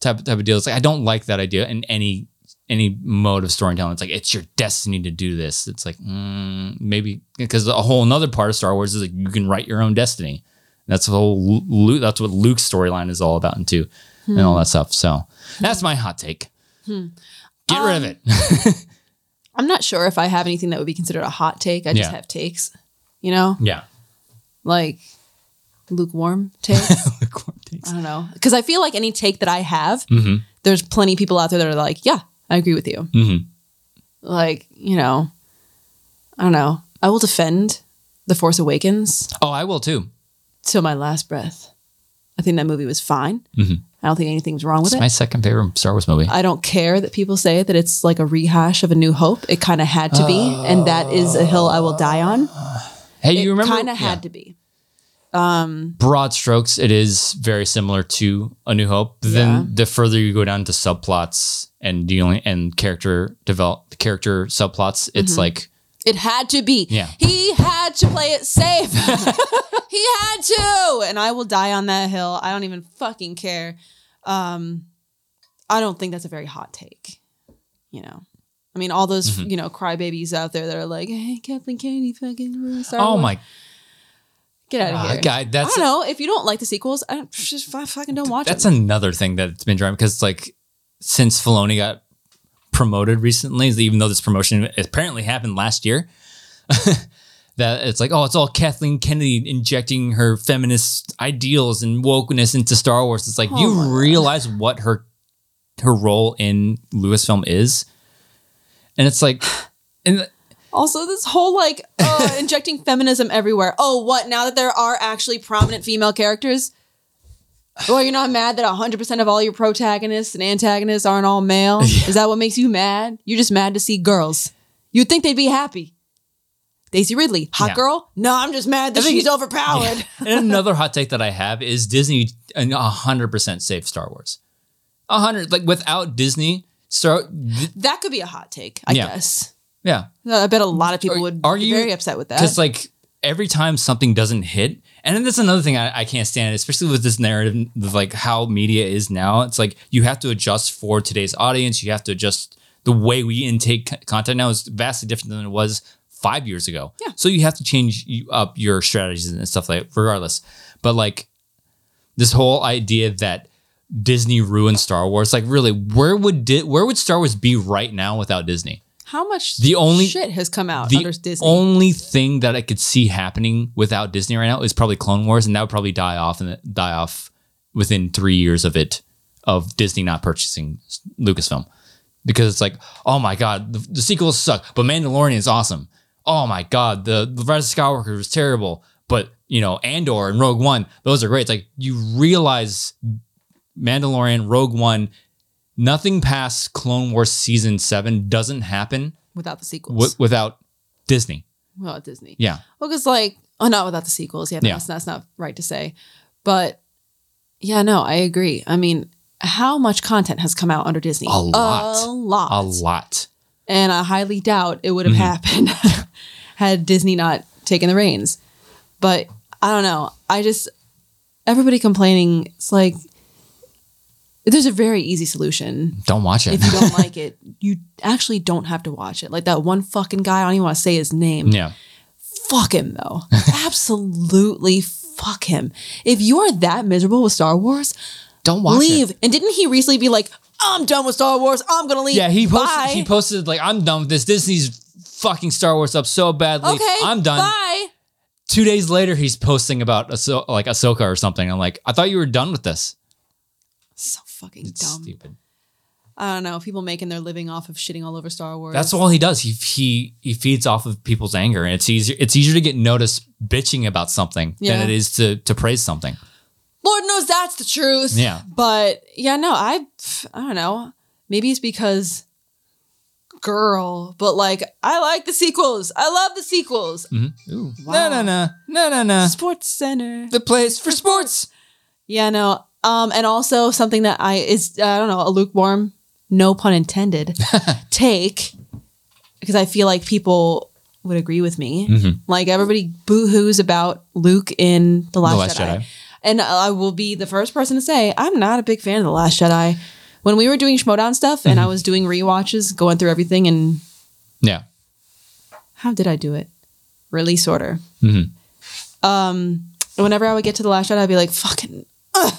type, type of deal it's like i don't like that idea in any any mode of storytelling. It's like it's your destiny to do this. It's like mm, maybe because a whole another part of Star Wars is like you can write your own destiny. That's the whole Luke. That's what Luke's storyline is all about, and too, and all hmm. that stuff. So that's my hot take. Hmm. Get rid of um, it. (laughs) I'm not sure if I have anything that would be considered a hot take. I just Yeah. have takes, you know, yeah. like lukewarm (laughs) takes. I don't know. Because I feel like any take that I have, Mhm. there's plenty of people out there that are like, yeah, I agree with you. Mhm. Like, you know, I don't know. I will defend The Force Awakens Oh, I will too. till my last breath. I think that movie was fine. I don't think anything's wrong with it. It's it. my second favorite Star Wars movie. I don't care that people say that it's like a rehash of A New Hope. It kind of had to be, and that is a hill I will die on. hey, It you remember? kind of yeah. had to be. broad strokes, it is very similar to A New Hope. Yeah. then the further you go down to subplots and dealing and character develop character subplots, it's Mm-hmm. like It had to be. Yeah. He had to play it safe. (laughs) he had to. And I will die on that hill. I don't even fucking care. Um, I don't think that's a very hot take. You know. I mean, all those, Mm-hmm. you know, crybabies out there that are like, hey, Kathleen Kennedy fucking Star oh Wars." my Get out of god, here. guy, I that's don't know. If you don't like the sequels, I don't, just fu- fucking don't watch it. that's them. another thing that's been driving because like since Filoni got promoted recently, even though this promotion apparently happened last year, (laughs) that it's like, oh, it's all Kathleen Kennedy injecting her feminist ideals and wokeness into Star Wars. It's like Oh you God. realize what her her role in Lucasfilm is, and it's like, (sighs) and Also, this whole like uh, (laughs) injecting feminism everywhere. Oh, what? Now that there are actually prominent female characters, well, you're not mad that 100% of all your protagonists and antagonists aren't all male? (laughs) Is that what makes you mad? You're just mad to see girls. You'd think they'd be happy. Daisy Ridley, hot Yeah. girl? No, I'm just mad that she's overpowered. (laughs) and another hot take that I have is Disney hundred percent safe Star Wars. Hundred like without Disney, Star th- That could be a hot take, I Yeah. guess. yeah. I bet a lot of people would are be you- very upset with that. Because like every time something doesn't hit, and then that's another thing I, I can't stand, especially with this narrative of like how media is now. It's like you have to adjust for today's audience. You have to adjust the way we intake content now is vastly different than it was five years ago. Yeah. So you have to change up your strategies and stuff like regardless. But like this whole idea that Disney ruined Star Wars, like really, where would Di- where would Star Wars be right now without Disney? How much The only- shit has come out the under Disney? only thing that I could see happening without Disney right now is probably Clone Wars, and that would probably die off and die off within three years of it of Disney not purchasing Lucasfilm because it's like, oh my god, the, the sequels suck, but Mandalorian is awesome. Oh my god, the the Rise of Skywalker was terrible, but you know Andor and Rogue One, those are great. It's like you realize Mandalorian, Rogue One, nothing past Clone Wars season seven doesn't happen without the sequels. w- without Disney. without Disney. Yeah. Well, because like, oh, not without the sequels. Yeah, Yeah. That's, that's not right to say. But yeah, no, I agree. I mean, how much content has come out under Disney? A lot. A lot. A lot. And I highly doubt it would have Mm-hmm. happened (laughs) had Disney not taken the reins. But I don't know. I just, everybody complaining, it's like, there's a very easy solution. Don't watch it. If you don't (laughs) like it, you actually don't have to watch it. Like that one fucking guy, I don't even want to say his name. yeah. fuck him though. (laughs) Absolutely fuck him. If you are that miserable with Star Wars, Don't watch leave. it. And didn't he recently be like, I'm done with Star Wars. I'm gonna leave. Yeah, he posted Bye. he posted like I'm done with this. Disney's fucking Star Wars up so badly. okay, I'm done. Bye. Two days later he's posting about Ahso- like Ahsoka or something. I'm like, I thought you were done with this. Fucking It's dumb. stupid. I don't know. People making their living off of shitting all over Star Wars. That's all he does. He he he feeds off of people's anger, and it's easier it's easier to get noticed bitching about something Yeah. than it is to to praise something. Lord knows that's the truth. Yeah. But yeah, no, I I don't know. Maybe it's because girl, but like I like the sequels. I love the sequels. Mm-hmm. Ooh. Wow. No no no no no no. Sports Center. The place for sports. Yeah, no. Um, and also something that I is I don't know a lukewarm, no pun intended, (laughs) take because I feel like people would agree with me. Mm-hmm. Like everybody boo-hoos about Luke in the Last, Last Jedi. Jedi. and I will be the first person to say I'm not a big fan of the Last Jedi. When we were doing Schmoedown stuff and I Mm-hmm. was doing rewatches, going through everything, and Yeah. how did I do it? Release order. Mhm. Um, whenever I would get to the Last Jedi, I'd be like, "Fucking, ugh,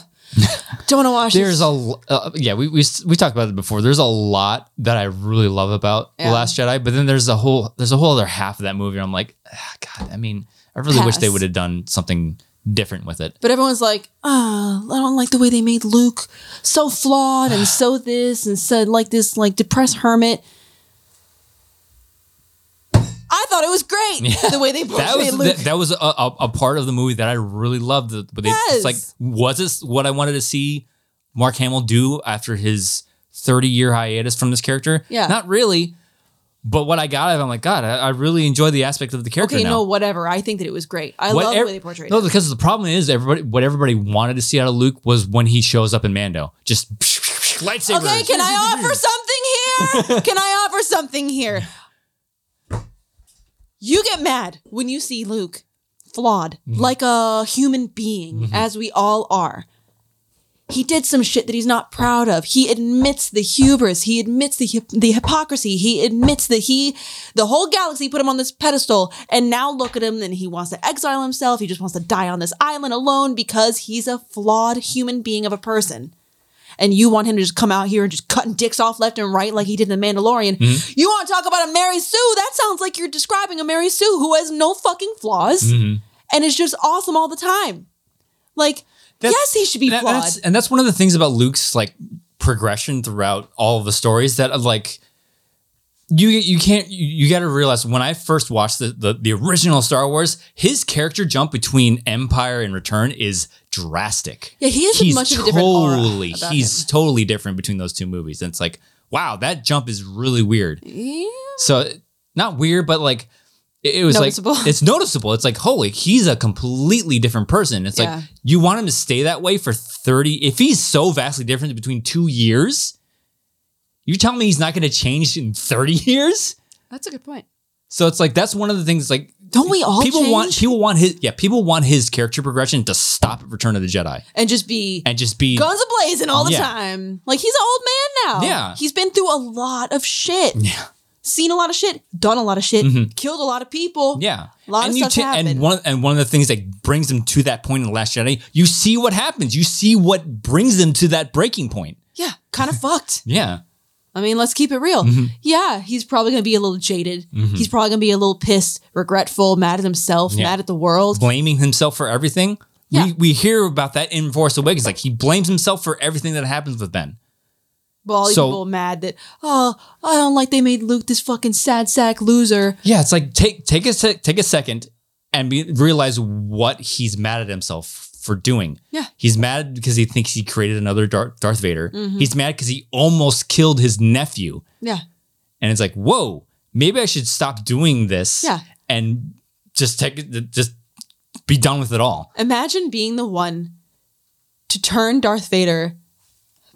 don't want to watch." There's this. a uh, yeah we, we we talked about it before. There's a lot that I really love about Yeah. the Last Jedi, but then there's a whole there's a whole other half of that movie. Where I'm like, ah, God, I mean, I really wish they would have done something different with it. But everyone's like, ah, I don't like the way they made Luke so flawed and so this and said like this like depressed hermit. I thought it was great the way they portrayed that was Luke. that, that was a, a, a part of the movie that I really loved. But they, it's like, was this what I wanted to see Mark Hamill do after his 30 year hiatus from this character? Yeah. Not really. But what I got out of it, I'm like, God, I, I really enjoy the aspect of the character okay, now. no, whatever. I think that it was great. I What love ev- the way they portrayed No, it. because the problem is everybody what everybody wanted to see out of Luke was when he shows up in Mando. Just lightsabers. Okay, can I (laughs) offer something here? Can I offer something here? (laughs) You get mad when you see Luke flawed, Mm-hmm. like a human being, as we all are. He did some shit that he's not proud of. He admits the hubris. He admits the the hypocrisy. He admits that he, the whole galaxy put him on this pedestal, and now look at him. And he wants to exile himself. He just wants to die on this island alone because he's a flawed human being of a person and you want him to just come out here and just cutting dicks off left and right like he did in The Mandalorian. Mm-hmm. You want to talk about a Mary Sue? That sounds like you're describing a Mary Sue who has no fucking flaws Mm-hmm. and is just awesome all the time. Like, That's- yes, he should be That- flawed. that's- and that's one of the things about Luke's like progression throughout all of the stories that uh, like you you can't you, you got to realize when I first watched the, the the original Star Wars, his character jump between Empire and Return is drastic. Yeah, he has he's much of a different totally he's totally different between those two movies. And it's like wow, that jump is really weird. yeah. So not weird, but like it, it was Noticeable. like (laughs) it's noticeable. It's like holy, he's a completely different person. It's Yeah. like you want him to stay that way for thirty. If he's so vastly different between two years, you're telling me he's not going to change in thirty years? That's a good point. So it's like that's one of the things. Like Don't we all people want change? people want his yeah people want his character progression to stop at Return of the Jedi And just be and just be guns a blazing all the Yeah. time. Like, he's an old man now. Yeah. He's been through a lot of shit. yeah Seen a lot of shit, done a lot of shit, killed a lot of people. Mm-hmm. Yeah, A lot of and you stuff's ta- and one and one of the things that brings him to that point in the Last Jedi, you see what happens. You see what brings him to that breaking point. Yeah, kind of fucked. (laughs) Yeah, I mean, let's keep it real. Mm-hmm. Yeah, he's probably going to be a little jaded. He's probably going to be a little pissed, regretful, mad at himself, Yeah. mad at the world. blaming himself for everything. Yeah. We we hear about that in Force Awakens. Like he blames himself for everything that happens with Ben. These So- people mad that, oh, I don't like they made Luke this fucking sad sack loser. Yeah, it's like take take a take a second and be, realize what he's mad at himself for doing. Yeah. he's mad because he thinks he created another Darth, Darth Vader. Mm-hmm. He's mad because he almost killed his nephew. Yeah. and it's like, whoa, maybe I should stop doing this. Yeah. and just take it, just be done with it all. Imagine being the one to turn Darth Vader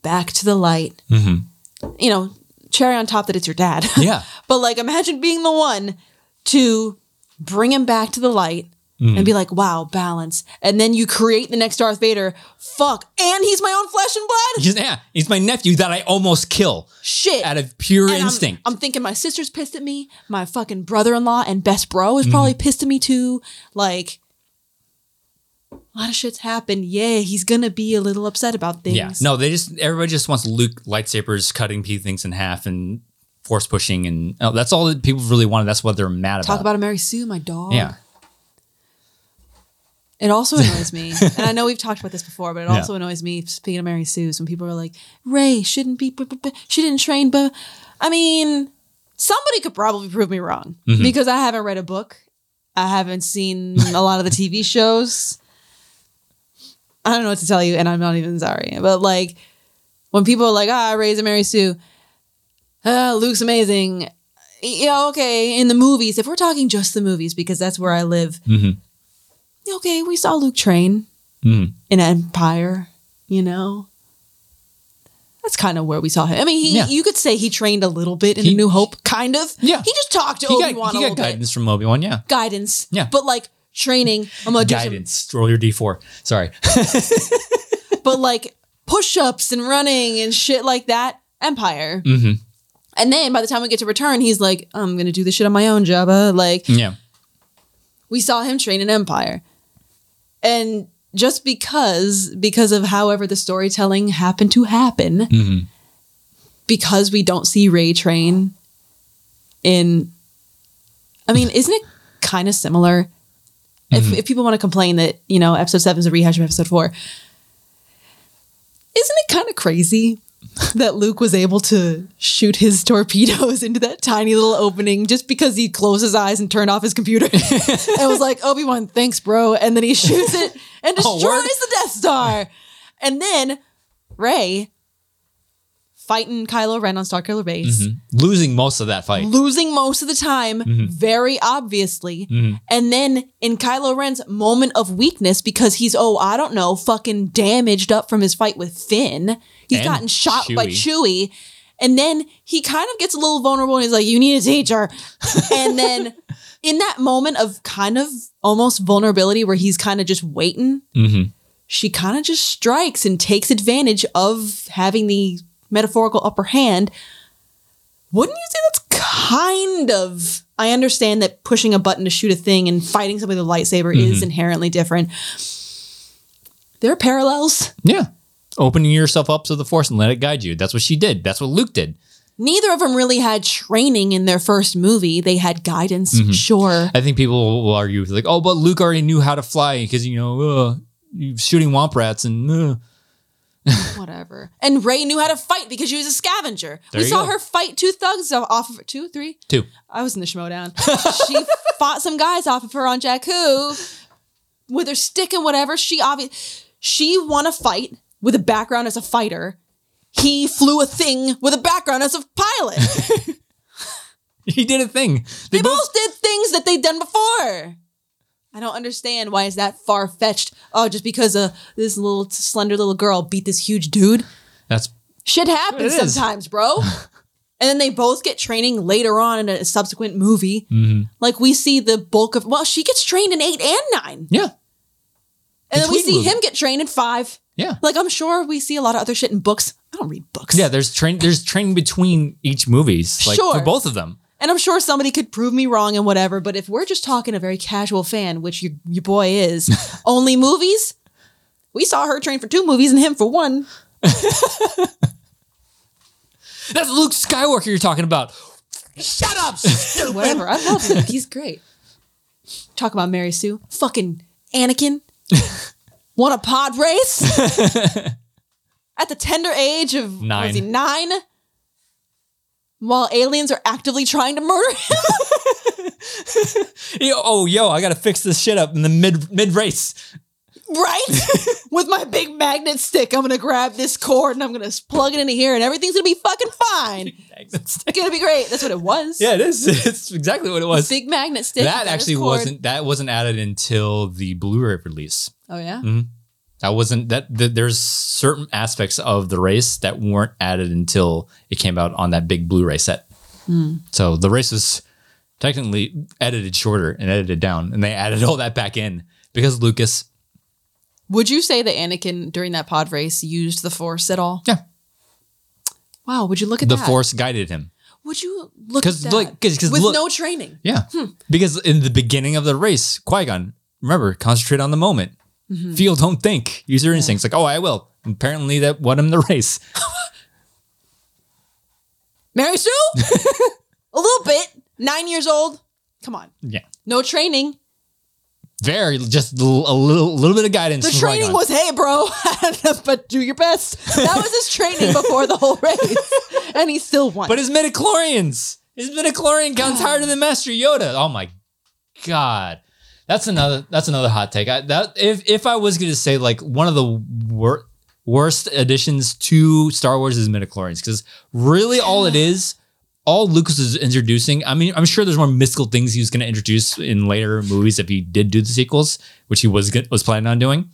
back to the light. You know, cherry on top that it's your dad. (laughs) Yeah. but like, imagine being the one to bring him back to the light Mm-hmm. and be like, wow, balance. And then you create the next Darth Vader. Fuck. And he's my own flesh and blood? He's yeah, he's my nephew that I almost kill Shit. out of pure And I'm- instinct. I'm, thinking my sister's pissed at me. My fucking brother in law and best bro is probably pissed at me too. Like, a lot of shit's happened. Yeah, he's gonna be a little upset about things. yeah, no, they just everybody just wants Luke lightsabers cutting things in half and force pushing, and oh, that's all that people really wanted. That's what they're mad about. Talk about. about a Mary Sue, my dog. yeah, It also annoys me, and I know (laughs) we've talked about this before, but it Yeah. also annoys me. Speaking of Mary Sue's, when people are like, "Rey shouldn't be, b- b- b- she didn't train," but I mean, somebody could probably prove me wrong Mm-hmm. because I haven't read a book, I haven't seen a lot of the TV (laughs) shows. I don't know what to tell you, and I'm not even sorry. But like, when people are like, "Ah, Rey's a Mary Sue," ah, Luke's amazing. Yeah, okay. In the movies, if we're talking just the movies, because that's where I live. Mhm. Okay, we saw Luke train Mhm. in Empire. You know, that's kind of where we saw him. I mean, he, Yeah. you could say he trained a little bit in He- A New Hope, kind of. Yeah. he just talked to Obi Wan he a got little guidance from Obi Wan. Yeah. Guidance. Yeah. but like training. I'm gonna do some guidance. Roll your d four. Sorry. (laughs) but like push ups and running and shit like that. Empire. Mhm. And then by the time we get to return, he's like, I'm gonna do this shit on my own, Jabba. Like yeah, we saw him train in Empire. And just because, because of however the storytelling happened to happen, Mhm. because we don't see Rey train in I mean, isn't it kind of similar? If, if people want to complain that, you know, episode seven is a rehash of episode four, isn't it kind of crazy that Luke was able to shoot his torpedoes into that tiny little opening just because he closed his eyes and turned off his computer. (laughs) and was like, Obi Wan, thanks, bro. And then he shoots it and (laughs) Oh, destroys word? the Death Star. And then Rey fighting Kylo Ren on Starkiller Base, Losing most of that fight. losing most of the time, Mm-hmm. very obviously. And then in Kylo Ren's moment of weakness, because he's, oh, I don't know, fucking damaged up from his fight with Finn, he's And gotten shot by Chewie. And then he kind of gets a little vulnerable and he's like, you need a teacher. (laughs) and then in that moment of kind of almost vulnerability where he's kind of just waiting, Mhm. she kind of just strikes and takes advantage of having the metaphorical upper hand. Wouldn't you say that's kind of? I understand that pushing a button to shoot a thing and fighting somebody with a lightsaber is inherently different. There are parallels. Yeah. Opening yourself up to the force and let it guide you. That's what she did. That's what Luke did. Neither of them really had training in their first movie. They had guidance, sure. I think people will argue like, oh, but Luke already knew how to fly because you know, uh, shooting womp rats and uh. (laughs) Whatever. And Rey knew how to fight because she was a scavenger. There we saw go. her fight two thugs off of two, three. two. I was in the schmoedown. (laughs) she fought some guys off of her on Jakku with her stick and whatever. She obviously she won a fight with a background as a fighter. He flew a thing with a background as a pilot. (laughs) He did a thing. they both did things that they'd done before. I don't understand why is that far fetched. Oh, just because uh, this little slender little girl beat this huge dude. That's Shit happens It is. sometimes, bro. (laughs) and then they both get training later on in a subsequent movie. Mm-hmm. Like we see the bulk of well, she gets trained in eight and nine. yeah, And then we Between see movies. him get trained in five. yeah, Like I'm sure we see a lot of other shit in books. I don't read books. yeah. There's train. There's training between each movies, like Sure. for both of them. And I'm sure somebody could prove me wrong and whatever, but if we're just talking a very casual fan, which your, your boy is, (laughs) only movies, we saw her train for two movies and him for one. (laughs) That's Luke Skywalker you're talking about. Shut up. (laughs) stupid. Whatever. I love Luke. He's great. Talk about Mary Sue. Fucking Anakin. Won a pod race at the tender age of Nine. Was he nine? While aliens are actively trying to murder him. (laughs) Yo, oh, yo, I gotta fix this shit up in the mid mid race. right? (laughs) With my big magnet stick, I'm gonna grab this cord and I'm gonna plug it into here, and everything's gonna be fucking fine. (laughs) It's gonna be great. That's what it was. yeah, it is. It's exactly what it was. Big magnet stick. that actually wasn't that wasn't added until the Blu-ray release. Oh yeah. Mm-hmm. That wasn't that, that. There's certain aspects of the race that weren't added until it came out on that big Blu-ray set. Hmm. So the race was technically edited shorter and edited down, and they added all that back in because Lucas. Would you say that Anakin during that pod race used the Force at all? Yeah, Wow. Would you look at the that? Force guided him. Would you look at that? like, 'cause- 'cause with look- no training. Yeah, hmm. because in the beginning of the race, Qui Gon, remember, concentrate on the moment. Mm-hmm. Feel, don't think. Use your instincts. Like, oh, I will. Apparently, that won him the race. (laughs) Mary Sue? (laughs) a little bit. Nine years old. Come on. Yeah, No training. very just a little, little, bit of guidance. The training was, hey, bro, (laughs) but do your best. That was his training before the whole race. And he still won. But his midichlorians, his midichlorian counts harder than Master Yoda. Oh my god, that's another that's another hot take. I, that if if I was going to say like one of the wor- worst additions to Star Wars is midichlorians because really all it is. All Lucas is introducing, I mean, I'm sure there's more mystical things he was going to introduce in later movies if he did do the sequels, which he was go- was planning on doing.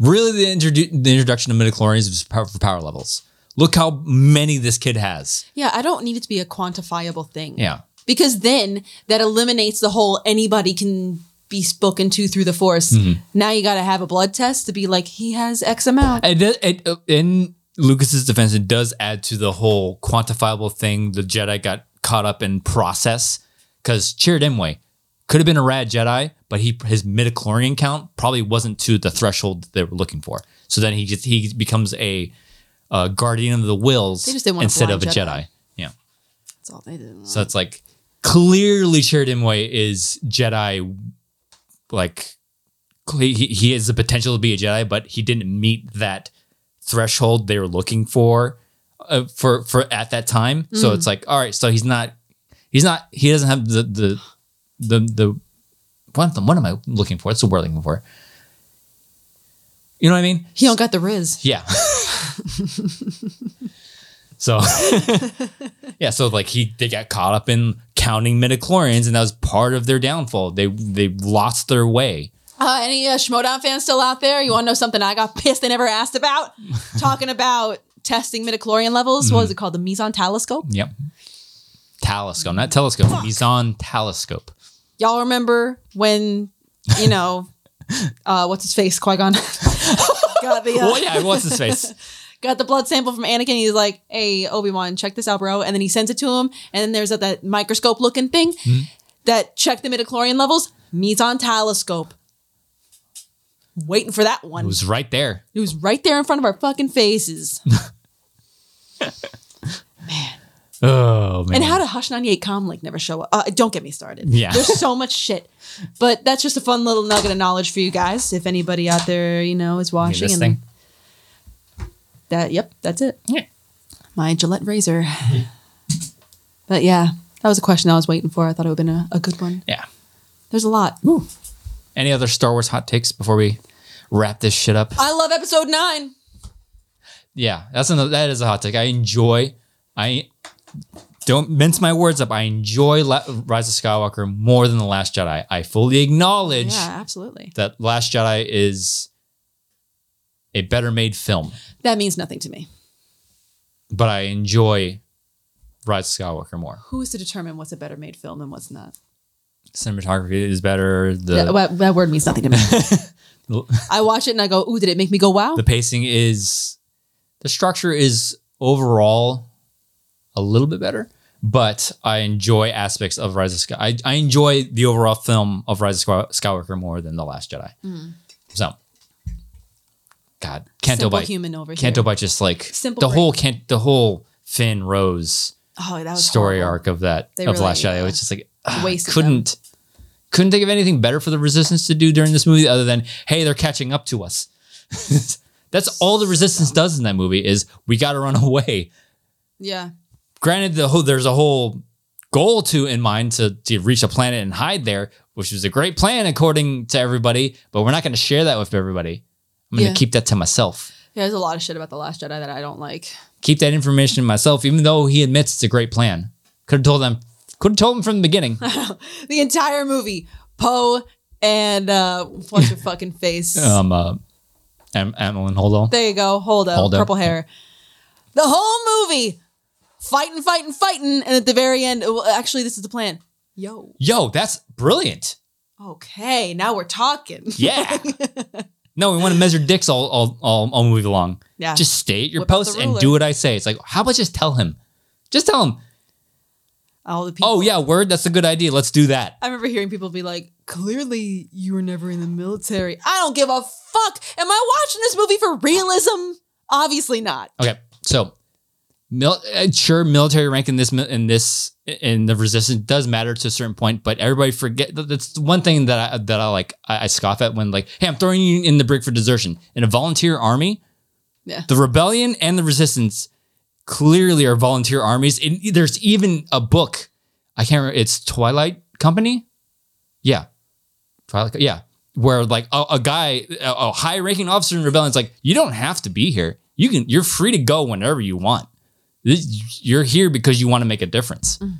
Really, the, introdu- the introduction of midichlorians was power- for power levels. Look how many this kid has. yeah, I don't need it to be a quantifiable thing. Yeah. Because then that eliminates the whole anybody can be spoken to through the force. Mm-hmm. Now you got to have a blood test to be like, he has X amount. It, it, uh, in Lucas's defense, it does add to the whole quantifiable thing the Jedi got caught up in process. Because Imwe could have been a rad Jedi, but he his midichlorian count probably wasn't to the threshold that they were looking for. So then he just he becomes a, uh guardian of the Whills They just didn't want a instead of a Jedi. Jedi. Yeah. That's all they did. So it's like clearly Imwe is Jedi, like he, he has the potential to be a Jedi, but he didn't meet that threshold they were looking for uh, for for at that time. So it's like, all right, so he's not he's not he doesn't have the the the the what what am I looking for? That's the word I'm looking for. You know what I mean? He don't got the riz. Yeah. (laughs) (laughs) so (laughs) yeah, so like he they got caught up in counting midichlorians, and that was part of their downfall. They they lost their way. Uh, any uh, Schmoedown fans still out there? You want to know something I got (laughs) pissed they never asked about? (laughs) Talking about testing midichlorian levels. What was it called? The meson telescope. Yep. Telescope, not telescope. He's on telescope. Y'all remember when you know uh, what's his face Qui Gon got the uh, Well, yeah, what's his face? Got the blood sample from Anakin. He's like, "Hey Obi Wan, check this out, bro." And then he sends it to him, and then there's that, that microscope looking thing that checked the midichlorian levels. Meson telescope. Waiting for that one. It was right there. It was right there in front of our fucking faces. (laughs) Man. Oh man. And how did Hush 98 Comlink never show up? Uh, don't get me started. Yeah. There's so (laughs) much shit. But that's just a fun little nugget of knowledge for you guys. If anybody out there, you know, is watching. and? That, yep, that's it. Yeah. My Gillette razor. Mm-hmm. but yeah, that was a question I was waiting for. I thought it would have been a, a good one. Yeah. There's a lot. Any other Star Wars hot takes before we wrap this shit up? I love episode nine. Yeah, that's another. That is a hot take. I enjoy. I don't mince my words up. I enjoy La- Rise of Skywalker more than the Last Jedi. I fully acknowledge Yeah, absolutely. that Last Jedi is a better made film, That means nothing to me. but I enjoy Rise of Skywalker more. Who is to determine what's a better made film and what's not? Cinematography is better. The That, that- that word means nothing to me. (laughs) (laughs) I watch it and I go, ooh, did it make me go wow? the pacing is the structure is overall a little bit better but i enjoy aspects of rise of Sky. I, I enjoy the overall film of rise of skywalker more than the last jedi mm. so god canto Simple bite human over canto here. just like Simple the brain. whole can the whole finn rose Oh, that was story horrible. arc of that They of really, last jedi uh, which is like ah, wasted couldn't couldn't think of anything better for the resistance to do during this movie other than hey they're catching up to us (laughs) that's all the resistance does in that movie is we got to run (laughs) away Yeah. granted the whole there's a whole goal to in mind to, to reach a planet and hide there which was a great plan according to everybody but we're not going to share that with everybody i'm going to Yeah. keep that to myself Yeah, there's a lot of shit about The Last Jedi that I don't like. keep that information to myself even though he admits it's a great plan could have told them could have told him from the beginning (laughs) The entire movie, Poe and uh what's her (laughs) fucking face? um uh Am- Amilyn Holdall. there you go. Hold up. Holdo. Purple hair. The whole movie, fighting, fighting, fighting, and at the very end, well, actually, this is the plan. Yo. Yo, that's brilliant. Okay, now we're talking. Yeah. (laughs) no, we want to measure dicks all all all, all movie long. Yeah. Just state your Whip post and do what I say. It's like, how about just tell him? Just tell him. All the oh, people. Oh yeah, word. That's a good idea. Let's do that. I remember hearing people be like, clearly you were never in the military. I don't give a fuck. Am I watching this movie for realism? Obviously not. Okay, so, mil- uh, sure, military rank in this in this in the resistance does matter to a certain point, but everybody forget that's one thing that I that I like I, I scoff at when like, hey, I'm throwing you in the brig for desertion in a volunteer army. Yeah. The rebellion and the resistance clearly are volunteer armies. And there's even a book. I can't remember. It's Twilight Company. Yeah, Twilight. Yeah, where like a, a guy, a, a high-ranking officer in rebellion is like, you don't have to be here. You can. You're free to go whenever you want. This- You're here because you want to make a difference. Mm.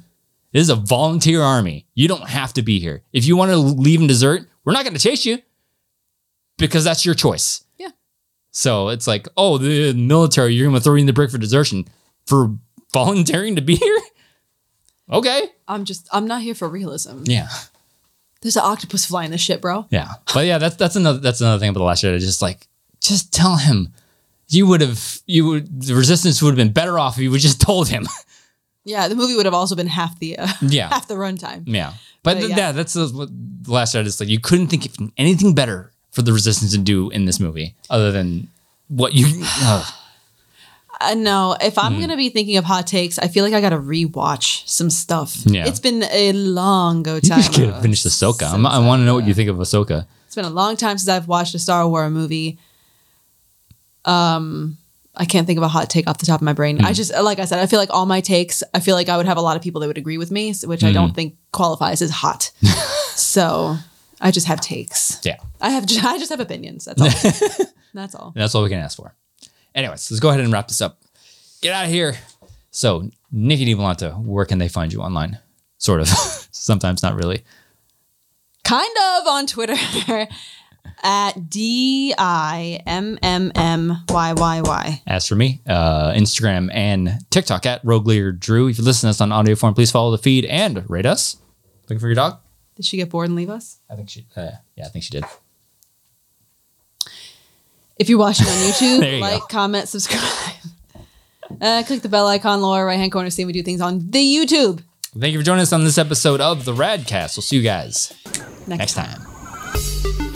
This is a volunteer army. You don't have to be here. If you want to leave and desert, we're not going to chase you because that's your choice. Yeah. So it's like, oh, the military, you're going to throw you in the brick for desertion for volunteering to be here? Okay. I'm just, I'm not here for realism. Yeah. There's an octopus flying this shit, bro. Yeah. But yeah, that's that's another that's another thing about the last Jedi. Just like, just tell him. You would have you would the resistance would have been better off if you would just (laughs) told him. Yeah, the movie would have also been half the, uh, Yeah. (laughs) half the runtime. Yeah. But, But th- yeah. yeah. that's the, what the last Jedi is like. You couldn't think of anything better for the resistance to do in this movie other than what you. ugh. (sighs) Uh, no, if I'm Hmm. gonna be thinking of hot takes, I feel like I gotta rewatch some stuff. Yeah. It's been a long go you time. could have finished Ahsoka. I'm, I want to know what you think of Ahsoka. It's been a long time since I've watched a Star Wars movie. Um, I can't think of a hot take off the top of my brain. I just, like I said, I feel like all my takes, I feel like I would have a lot of people that would agree with me, which I don't think qualifies as hot. (laughs) so I just have takes. Yeah. I have, (laughs) I just have opinions. That's all. (laughs) That's all. That's all we can ask for. Anyways, let's go ahead and wrap this up. Get out of here. So, Nicki DiVolanta, where can they find you online? Sort of. Sometimes not really. Kind of on Twitter at D I M M M Y Y Y. As for me, uh, Instagram and TikTok at Rogue Leader Drew. If you listen to us on audio form, please follow the feed and rate us. Looking for your dog? Did she get bored and leave us? I think she. Uh, yeah, I think she did. If you're watching on (laughs) YouTube, you like, go. comment, subscribe. Uh, click the bell icon lower right hand corner. See we do things on the YouTube Thank you for joining us on this episode of the RAD Cast. We'll see you guys next, next time.